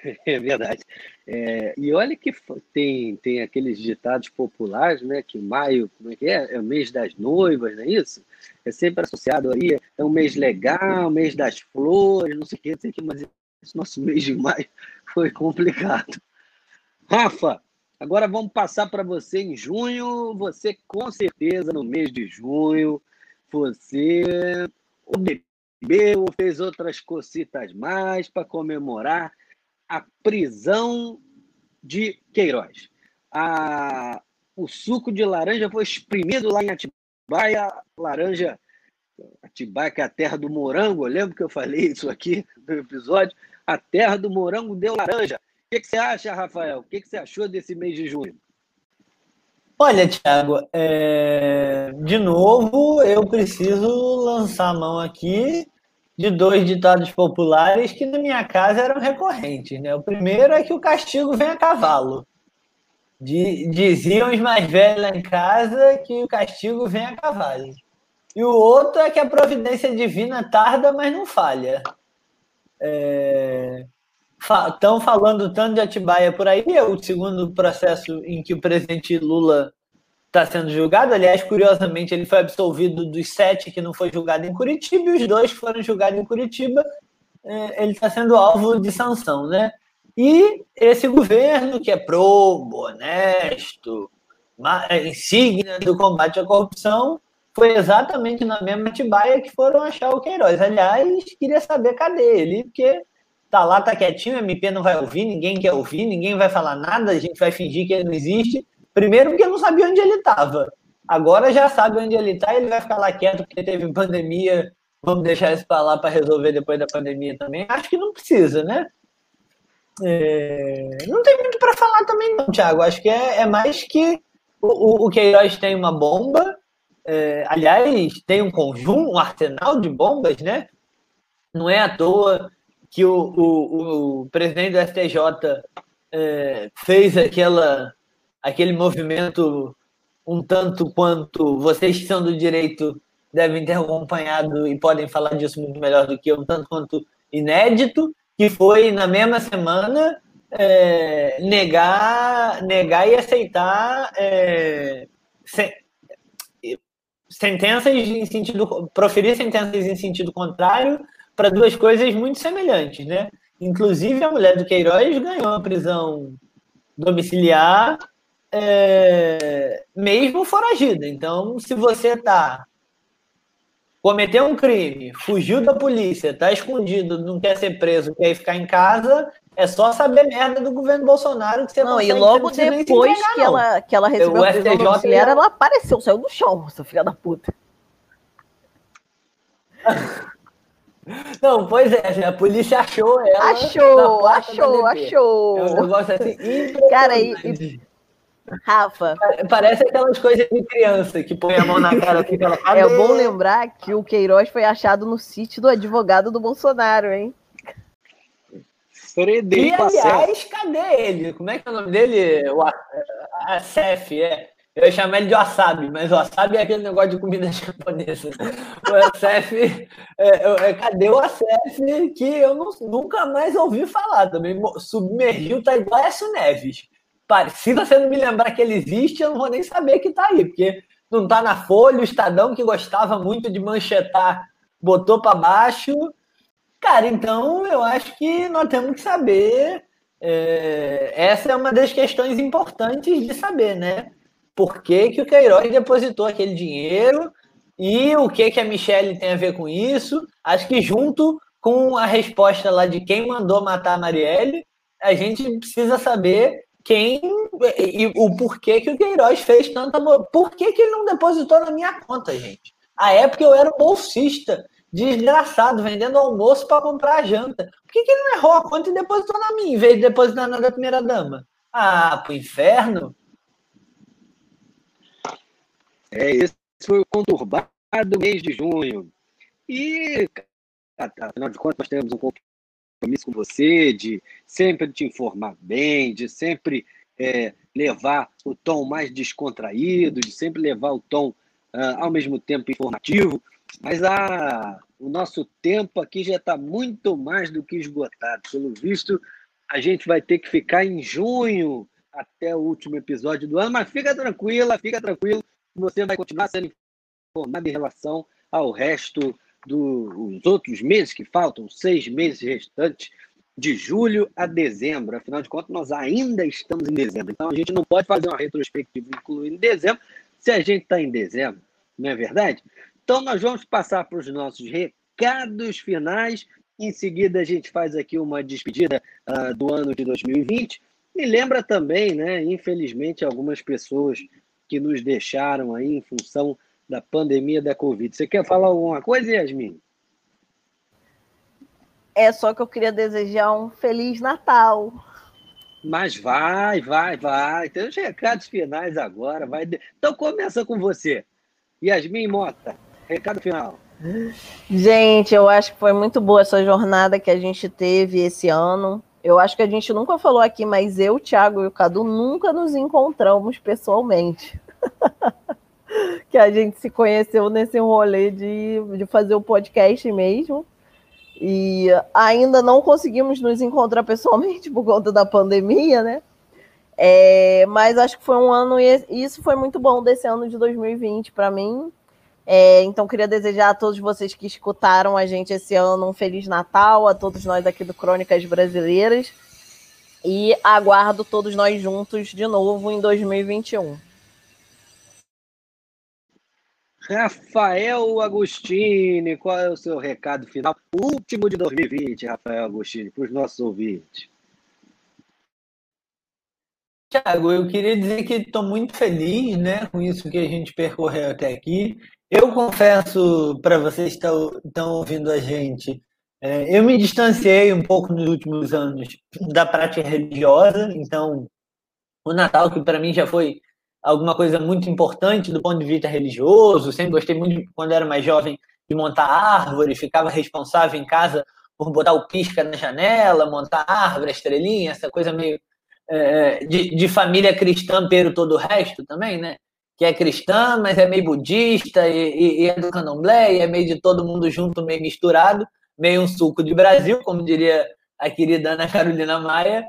É verdade. É, e olha que tem, tem aqueles ditados populares, né? Que maio, como é que é? É o mês das noivas, não é isso? É sempre associado aí, é um mês legal, mês das flores, não sei o que, não sei o que, mas esse nosso mês de maio foi complicado. Rafa, agora vamos passar para você em junho. Você, com certeza, no mês de junho, você bebeu, fez outras cocitas mais para comemorar a prisão de Queiroz. A, o suco de laranja foi exprimido lá em Atibaia, laranja, Atibaia que é a terra do morango, eu lembro que eu falei isso aqui no episódio, a terra do morango deu laranja. O que, que você acha, Rafael? O que, que você achou desse mês de junho? Olha, Thiago, é... de novo eu preciso lançar a mão aqui de dois ditados populares que na minha casa eram recorrentes. Né? O primeiro é que o castigo vem a cavalo. Diziam os mais velhos lá em casa que o castigo vem a cavalo. E o outro é que a providência divina tarda, mas não falha. Estão é... falando tanto de Atibaia por aí, é o segundo processo em que o presidente Lula está sendo julgado. Aliás, curiosamente, ele foi absolvido dos sete que não foi julgado em Curitiba, e os dois que foram julgados em Curitiba, é, ele está sendo alvo de sanção, né? E esse governo, que é probo, honesto, é, insígnia do combate à corrupção, foi exatamente na mesma Atibaia que foram achar o Queiroz. Aliás, queria saber cadê ele, porque tá lá, tá quietinho, o MP não vai ouvir, ninguém quer ouvir, ninguém vai falar nada, a gente vai fingir que ele não existe. Primeiro porque não sabia onde ele estava. Agora já sabe onde ele está ele vai ficar lá quieto porque teve pandemia. Vamos deixar isso para lá para resolver depois da pandemia também. Acho que não precisa, né? É... Não tem muito para falar também, não, Thiago. Acho que é, é mais que o, o Queiroz tem uma bomba. É, aliás, tem um conjunto, um arsenal de bombas, né? Não é à toa que o, o, o presidente do STJ é, fez aquela aquele movimento um tanto quanto vocês que são do direito devem ter acompanhado e podem falar disso muito melhor do que eu, um tanto quanto inédito, que foi na mesma semana é, negar, negar e aceitar é, se, sentenças em sentido proferir sentenças em sentido contrário para duas coisas muito semelhantes, né? Inclusive a mulher do Queiroz ganhou a prisão domiciliar é, mesmo foragida. Então, se você está cometeu um crime, fugiu da polícia, está escondido, não quer ser preso, quer ficar em casa, é só saber merda do governo Bolsonaro que você não. E logo depois entregar, que, ela, que ela recebeu o a prisão domiciliar, ela apareceu, saiu do chão, essa filha da puta. Não, pois é, a polícia achou ela. Achou, achou, achou. É um negócio assim. Cara, e, Rafa. Parece aquelas coisas de criança que põe a mão na cara assim, ela É bom lembrar que o Queiroz foi achado no sítio do advogado do Bolsonaro, hein? Frederico e, aliás, cadê ele? Como é que é o nome dele? O Acef, é. Eu ia chamar ele de wasabi, mas o wasabi é aquele negócio de comida japonesa. O Acef, é, é, cadê o Acef que eu não, nunca mais ouvi falar também? Submergiu, tá igual Écio Neves se você não me lembrar que ele existe, eu não vou nem saber que está aí, porque não está na Folha, o Estadão que gostava muito de manchetar botou para baixo. Cara, então eu acho que nós temos que saber. É, essa é uma das questões importantes de saber, né? Por que, que o Queiroz depositou aquele dinheiro e o que, que a Michelle tem a ver com isso? Acho que junto com a resposta lá de quem mandou matar a Marielle, a gente precisa saber quem e o porquê que o Queiroz fez tanta. Por que, que ele não depositou na minha conta, gente? A época eu era bolsista, desgraçado, vendendo almoço para comprar janta. Por que, que ele não errou a conta e depositou na minha, em vez de depositar na da primeira dama? Ah, pro inferno? É, esse foi o conturbado mês de junho. E, afinal de contas, nós temos um compromisso com você de sempre te informar bem, de sempre é, levar o tom mais descontraído, de sempre levar o tom uh, ao mesmo tempo informativo. Mas a, o nosso tempo aqui já está muito mais do que esgotado. Pelo visto, a gente vai ter que ficar em junho até o último episódio do ano, mas fica tranquila, fica tranquilo, você vai continuar sendo informado em relação ao resto dos outros meses que faltam, seis meses restantes, de julho a dezembro. Afinal de contas, nós ainda estamos em dezembro. Então, a gente não pode fazer uma retrospectiva incluindo dezembro se a gente está em dezembro, não é verdade? Então, nós vamos passar para os nossos recados finais. Em seguida, a gente faz aqui uma despedida uh, do ano de 2020. E lembra também, né, infelizmente, algumas pessoas que nos deixaram aí em função da pandemia da Covid. Você quer falar alguma coisa, Yasmin? É só que eu queria desejar um Feliz Natal. Mas vai, vai, vai. Tem os recados finais agora. Vai. Então começa com você. Yasmin Mota, recado final. Gente, eu acho que foi muito boa essa jornada que a gente teve esse ano. Eu acho que a gente nunca falou aqui, mas eu, o Thiago e o Cadu nunca nos encontramos pessoalmente. que a gente se conheceu nesse rolê de, de fazer o podcast mesmo. E ainda não conseguimos nos encontrar pessoalmente por conta da pandemia, né? É, mas acho que foi um ano, e isso foi muito bom desse ano de 2020 para mim. É, então, queria desejar a todos vocês que escutaram a gente esse ano um Feliz Natal, a todos nós aqui do Crônicas Brasileiras. E aguardo todos nós juntos de novo em 2021. Rafael Agostini, qual é o seu recado final? Último de 2020, Rafael Agostini, para os nossos ouvintes. Tiago, eu queria dizer que estou muito feliz né, com isso que a gente percorreu até aqui. Eu confesso para vocês que estão ouvindo a gente, é, eu me distanciei um pouco nos últimos anos da prática religiosa, então o Natal, que para mim já foi alguma coisa muito importante do ponto de vista religioso, sempre gostei muito, quando era mais jovem, de montar árvore, ficava responsável em casa por botar o pisca na janela, montar árvore, estrelinha, essa coisa meio é, de, de, família cristã, pero todo o resto também, né? Que é cristã, mas é meio budista, e, e, e é do candomblé, e é meio de todo mundo junto, meio misturado, meio um suco de Brasil, como diria a querida Ana Carolina Maia.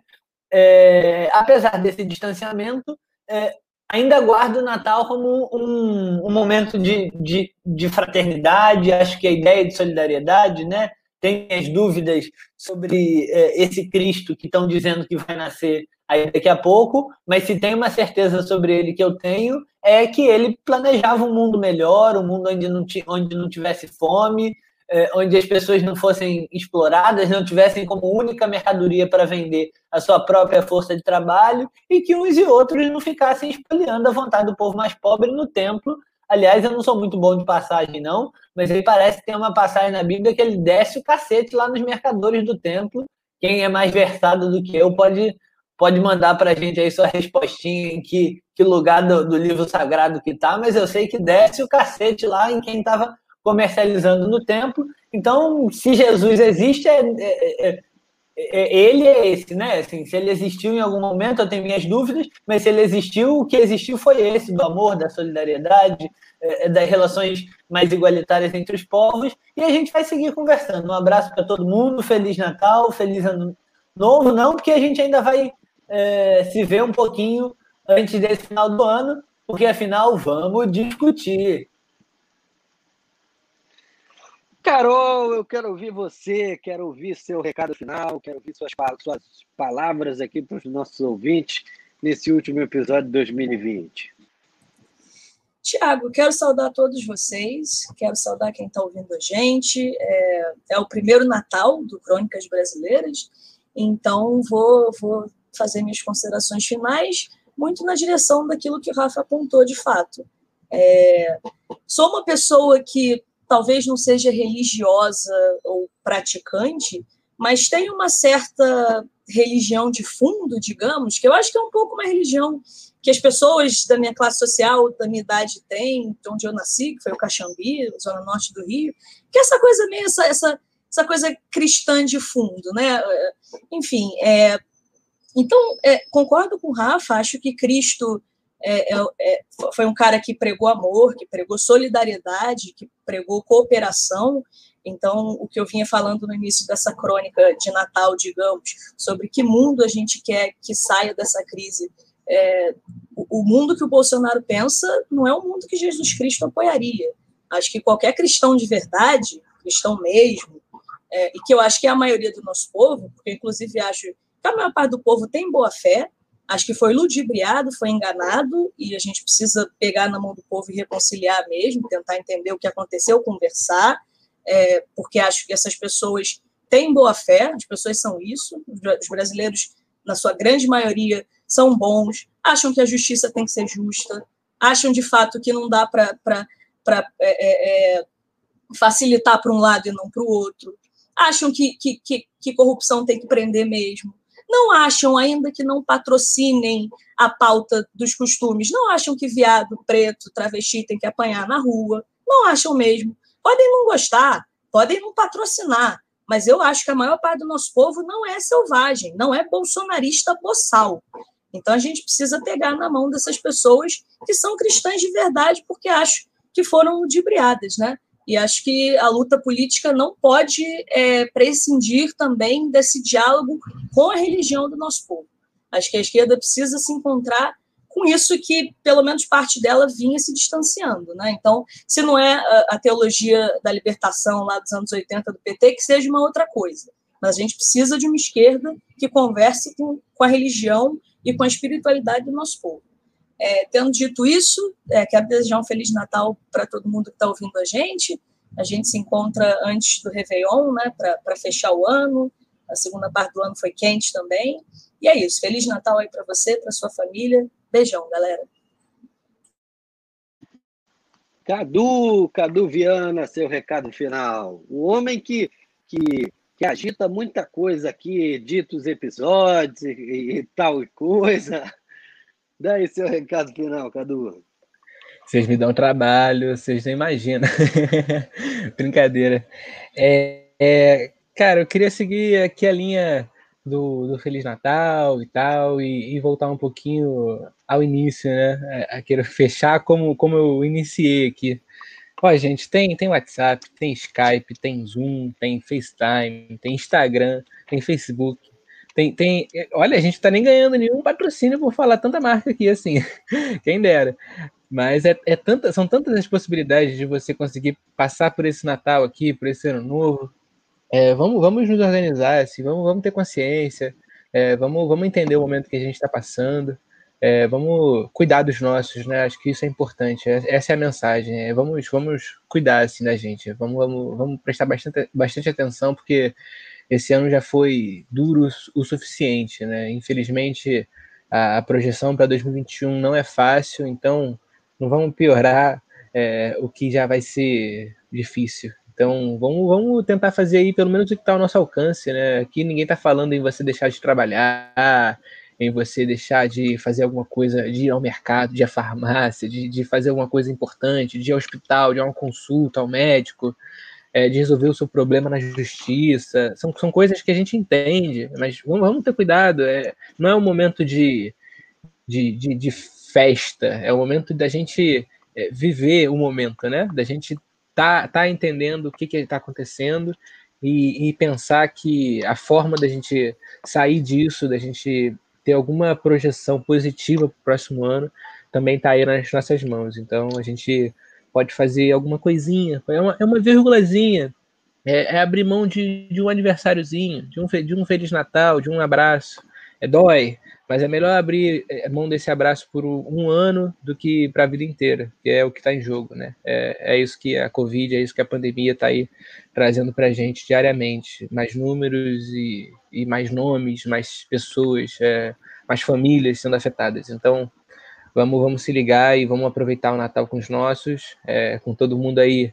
É, apesar desse distanciamento, é, ainda guardo o Natal como um, um momento de, de, de, fraternidade, acho que a ideia de solidariedade, né? Tem as dúvidas sobre é, esse Cristo que estão dizendo que vai nascer aí daqui a pouco, mas se tem uma certeza sobre ele que eu tenho, é que ele planejava um mundo melhor, um mundo onde não, onde não tivesse fome, é, onde as pessoas não fossem exploradas, não tivessem como única mercadoria para vender a sua própria força de trabalho e que uns e outros não ficassem espalhando a vontade do povo mais pobre no templo. Aliás, eu não sou muito bom de passagem, não, mas ele parece que tem uma passagem na Bíblia que ele desce o cacete lá nos mercadores do templo. Quem é mais versado do que eu pode pode mandar para a gente aí sua respostinha em que, que lugar do, do livro sagrado que tá, mas eu sei que desce o cacete lá em quem estava comercializando no templo. Então, se Jesus existe, é, é, é, é, ele é esse, né? Assim, se ele existiu em algum momento, eu tenho minhas dúvidas, mas se ele existiu, o que existiu foi esse, do amor, da solidariedade, é, é, das relações mais igualitárias entre os povos, e a gente vai seguir conversando. Um abraço para todo mundo, Feliz Natal, Feliz Ano Novo, não, porque a gente ainda vai é, se ver um pouquinho antes desse final do ano, porque afinal vamos discutir. Carol, eu quero ouvir você, quero ouvir seu recado final, quero ouvir suas, suas palavras aqui para os nossos ouvintes nesse último episódio de 2020. Tiago, quero saudar todos vocês, quero saudar quem está ouvindo a gente. É, é, o primeiro Natal do Crônicas Brasileiras, então vou, vou fazer minhas considerações finais, muito na direção daquilo que o Rafa apontou de fato. É, sou uma pessoa que talvez não seja religiosa ou praticante, mas tem uma certa religião de fundo, digamos, que eu acho que é um pouco uma religião que as pessoas da minha classe social, da minha idade têm, de onde eu nasci, que foi o Caxambi, zona norte do Rio, que é essa coisa meio, essa, essa, essa coisa cristã de fundo, né? Enfim, é, então, é, concordo com o Rafa, acho que Cristo é, é, é, foi um cara que pregou amor, que pregou solidariedade, que pregou cooperação. Então, o que eu vinha falando no início dessa crônica de Natal, digamos, sobre que mundo a gente quer que saia dessa crise. É, o, mundo que o Bolsonaro pensa não é o mundo que Jesus Cristo apoiaria. Acho que qualquer cristão de verdade, cristão mesmo, é, e que eu acho que é a maioria do nosso povo, porque inclusive acho que a maior parte do povo tem boa fé, acho que foi ludibriado, foi enganado, e a gente precisa pegar na mão do povo e reconciliar mesmo, tentar entender o que aconteceu, conversar, é, porque acho que essas pessoas têm boa fé, as pessoas são isso, os brasileiros, na sua grande maioria, são bons, acham que a justiça tem que ser justa, acham de fato que não dá para é, é, é, facilitar para um lado e não para o outro, acham que, que, que, que corrupção tem que prender mesmo, não acham, ainda que não patrocinem a pauta dos costumes, não acham que viado, preto, travesti tem que apanhar na rua, não acham mesmo. Podem não gostar, podem não patrocinar, mas eu acho que a maior parte do nosso povo não é selvagem, não é bolsonarista boçal. Então a gente precisa pegar na mão dessas pessoas que são cristãs de verdade, porque acho que foram ludibriadas, né? E acho que a luta política não pode é, prescindir também desse diálogo com a religião do nosso povo. Acho que a esquerda precisa se encontrar com isso que, pelo menos, parte dela vinha se distanciando. Né? Então, se não é a, teologia da libertação lá dos anos 80 do PT, que seja uma outra coisa. Mas a gente precisa de uma esquerda que converse com, com a religião e com a espiritualidade do nosso povo. É, tendo dito isso, é, quero desejar um Feliz Natal para todo mundo que está ouvindo a gente. A gente se encontra antes do Réveillon, né, para fechar o ano. A segunda parte do ano foi quente também. E é isso. Feliz Natal aí para você, para sua família. Beijão, galera. Cadu, Cadu Viana, seu recado final. O homem que, que, que agita muita coisa aqui, edita os episódios e, e tal coisa. Daí seu recado final, Cadu. Vocês me dão trabalho, vocês não imaginam. Brincadeira. É, é, cara, eu queria seguir aqui a linha do, do Feliz Natal e tal, e, e, voltar um pouquinho ao início, né? É, quero fechar como, como eu iniciei aqui. Ó, gente, tem, tem WhatsApp, tem Skype, tem Zoom, tem FaceTime, tem Instagram, tem Facebook, tem, tem, olha, a gente tá nem ganhando nenhum patrocínio por falar tanta marca aqui, assim. Quem dera. Mas é, é tanta, são tantas as possibilidades de você conseguir passar por esse Natal aqui, por esse ano novo. É, vamos, vamos nos organizar, assim, vamos, vamos ter consciência, é, vamos, vamos entender o momento que a gente está passando, é, vamos cuidar dos nossos, né? Acho que isso é importante. É, essa é a mensagem. É, vamos, vamos cuidar assim da gente. Vamos, vamos, vamos prestar bastante, bastante atenção, porque esse ano já foi duro o suficiente, né? Infelizmente, a, a projeção para 2021 não é fácil, então não vamos piorar é, o que já vai ser difícil. Então, vamos, vamos tentar fazer aí pelo menos o que está ao nosso alcance, né? Aqui ninguém está falando em você deixar de trabalhar, em você deixar de fazer alguma coisa, de ir ao mercado, de ir à farmácia, de, de fazer alguma coisa importante, de ir ao hospital, de ir a uma consulta ao médico é, de resolver o seu problema na justiça. São, são coisas que a gente entende, mas vamos, vamos ter cuidado. É, não é um momento de, de, de, de festa, é o momento da gente é, viver o momento, né? Da gente tá, tá entendendo o que está acontecendo e, e, pensar que a forma da gente sair disso, da gente ter alguma projeção positiva para o próximo ano, também está aí nas nossas mãos. Então a gente pode fazer alguma coisinha, é uma, é uma vírgulazinha, é, é, abrir mão de, de um aniversáriozinho, de um, de um Feliz Natal, de um abraço. É dói, Mas é melhor abrir é, mão desse abraço por um ano do que para a vida inteira, que é o que está em jogo, né? É, é isso que a Covid, é isso que a pandemia está aí trazendo para a gente diariamente. Mais números e, e, mais nomes, mais pessoas, é, mais famílias sendo afetadas. Então, vamos, vamos se ligar e vamos aproveitar o Natal com os nossos, é, com todo mundo aí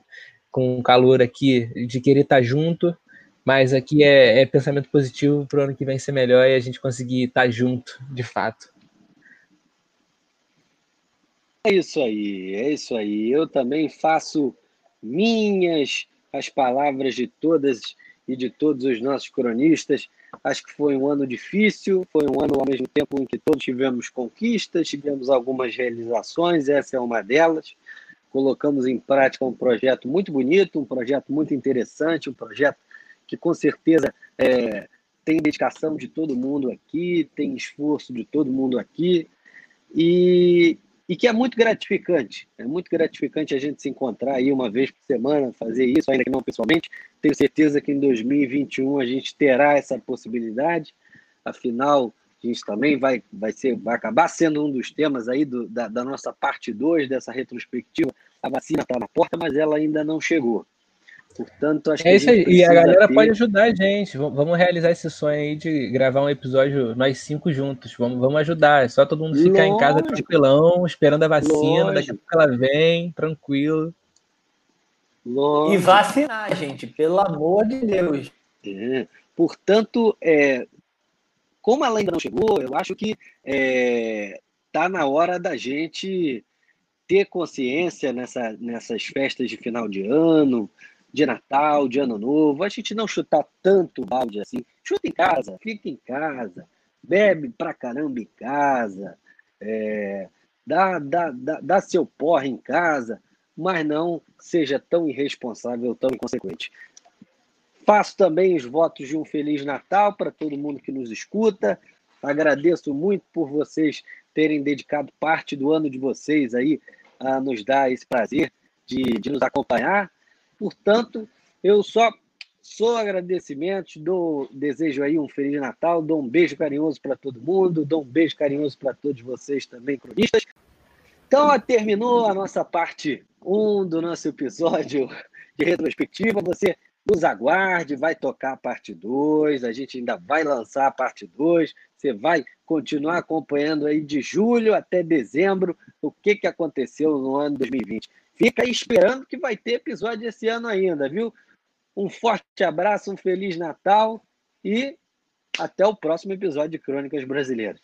com calor aqui de querer estar tá junto mas aqui é, é pensamento positivo para o ano que vem ser melhor e a gente conseguir estar junto, de fato. É isso aí, é isso aí. Eu também faço minhas as palavras de todas e de todos os nossos cronistas. Acho que foi um ano difícil, foi um ano ao mesmo tempo em que todos tivemos conquistas, tivemos algumas realizações, essa é uma delas. Colocamos em prática um projeto muito bonito, um projeto muito interessante, um projeto que com certeza é, tem dedicação de todo mundo aqui, tem esforço de todo mundo aqui, e, e que é muito gratificante. É muito gratificante a gente se encontrar aí uma vez por semana, fazer isso, ainda que não pessoalmente. Tenho certeza que em 2021 a gente terá essa possibilidade. Afinal, a gente também vai, vai, ser, vai acabar sendo um dos temas aí do, da, da nossa parte 2 dessa retrospectiva. A vacina está na porta, mas ela ainda não chegou. Portanto, acho é isso aí. E a galera ter... pode ajudar a gente. Vamos realizar esse sonho aí de gravar um episódio nós cinco juntos. Vamos, vamos ajudar. É só todo mundo ficar Lógico. em casa tranquilão, esperando a vacina. Lógico. Daqui a pouco ela vem, tranquilo. Lógico. E vacinar, gente, pelo amor de Deus. É. Portanto, é, como ela ainda não chegou, eu acho que é, tá na hora da gente ter consciência nessa, nessas festas de final de ano, de Natal, de Ano Novo, a gente não chutar tanto balde assim. Chuta em casa, fica em casa, bebe pra caramba em casa, é, dá, dá, dá, dá seu porre em casa, mas não seja tão irresponsável, tão inconsequente. Faço também os votos de um Feliz Natal para todo mundo que nos escuta. Agradeço muito por vocês terem dedicado parte do ano de vocês aí a nos dar esse prazer de, de nos acompanhar. Portanto, eu só sou agradecimento, dou, desejo aí um Feliz Natal, dou um beijo carinhoso para todo mundo, dou um beijo carinhoso para todos vocês também, cronistas. Então, terminou a nossa parte 1 do nosso episódio de retrospectiva. Você nos aguarde, vai tocar a parte 2, a gente ainda vai lançar a parte 2. Você vai continuar acompanhando aí de julho até dezembro o que, que aconteceu no ano 2020. Fica aí esperando que vai ter episódio esse ano ainda, viu? Um forte abraço, um Feliz Natal e até o próximo episódio de Crônicas Brasileiras.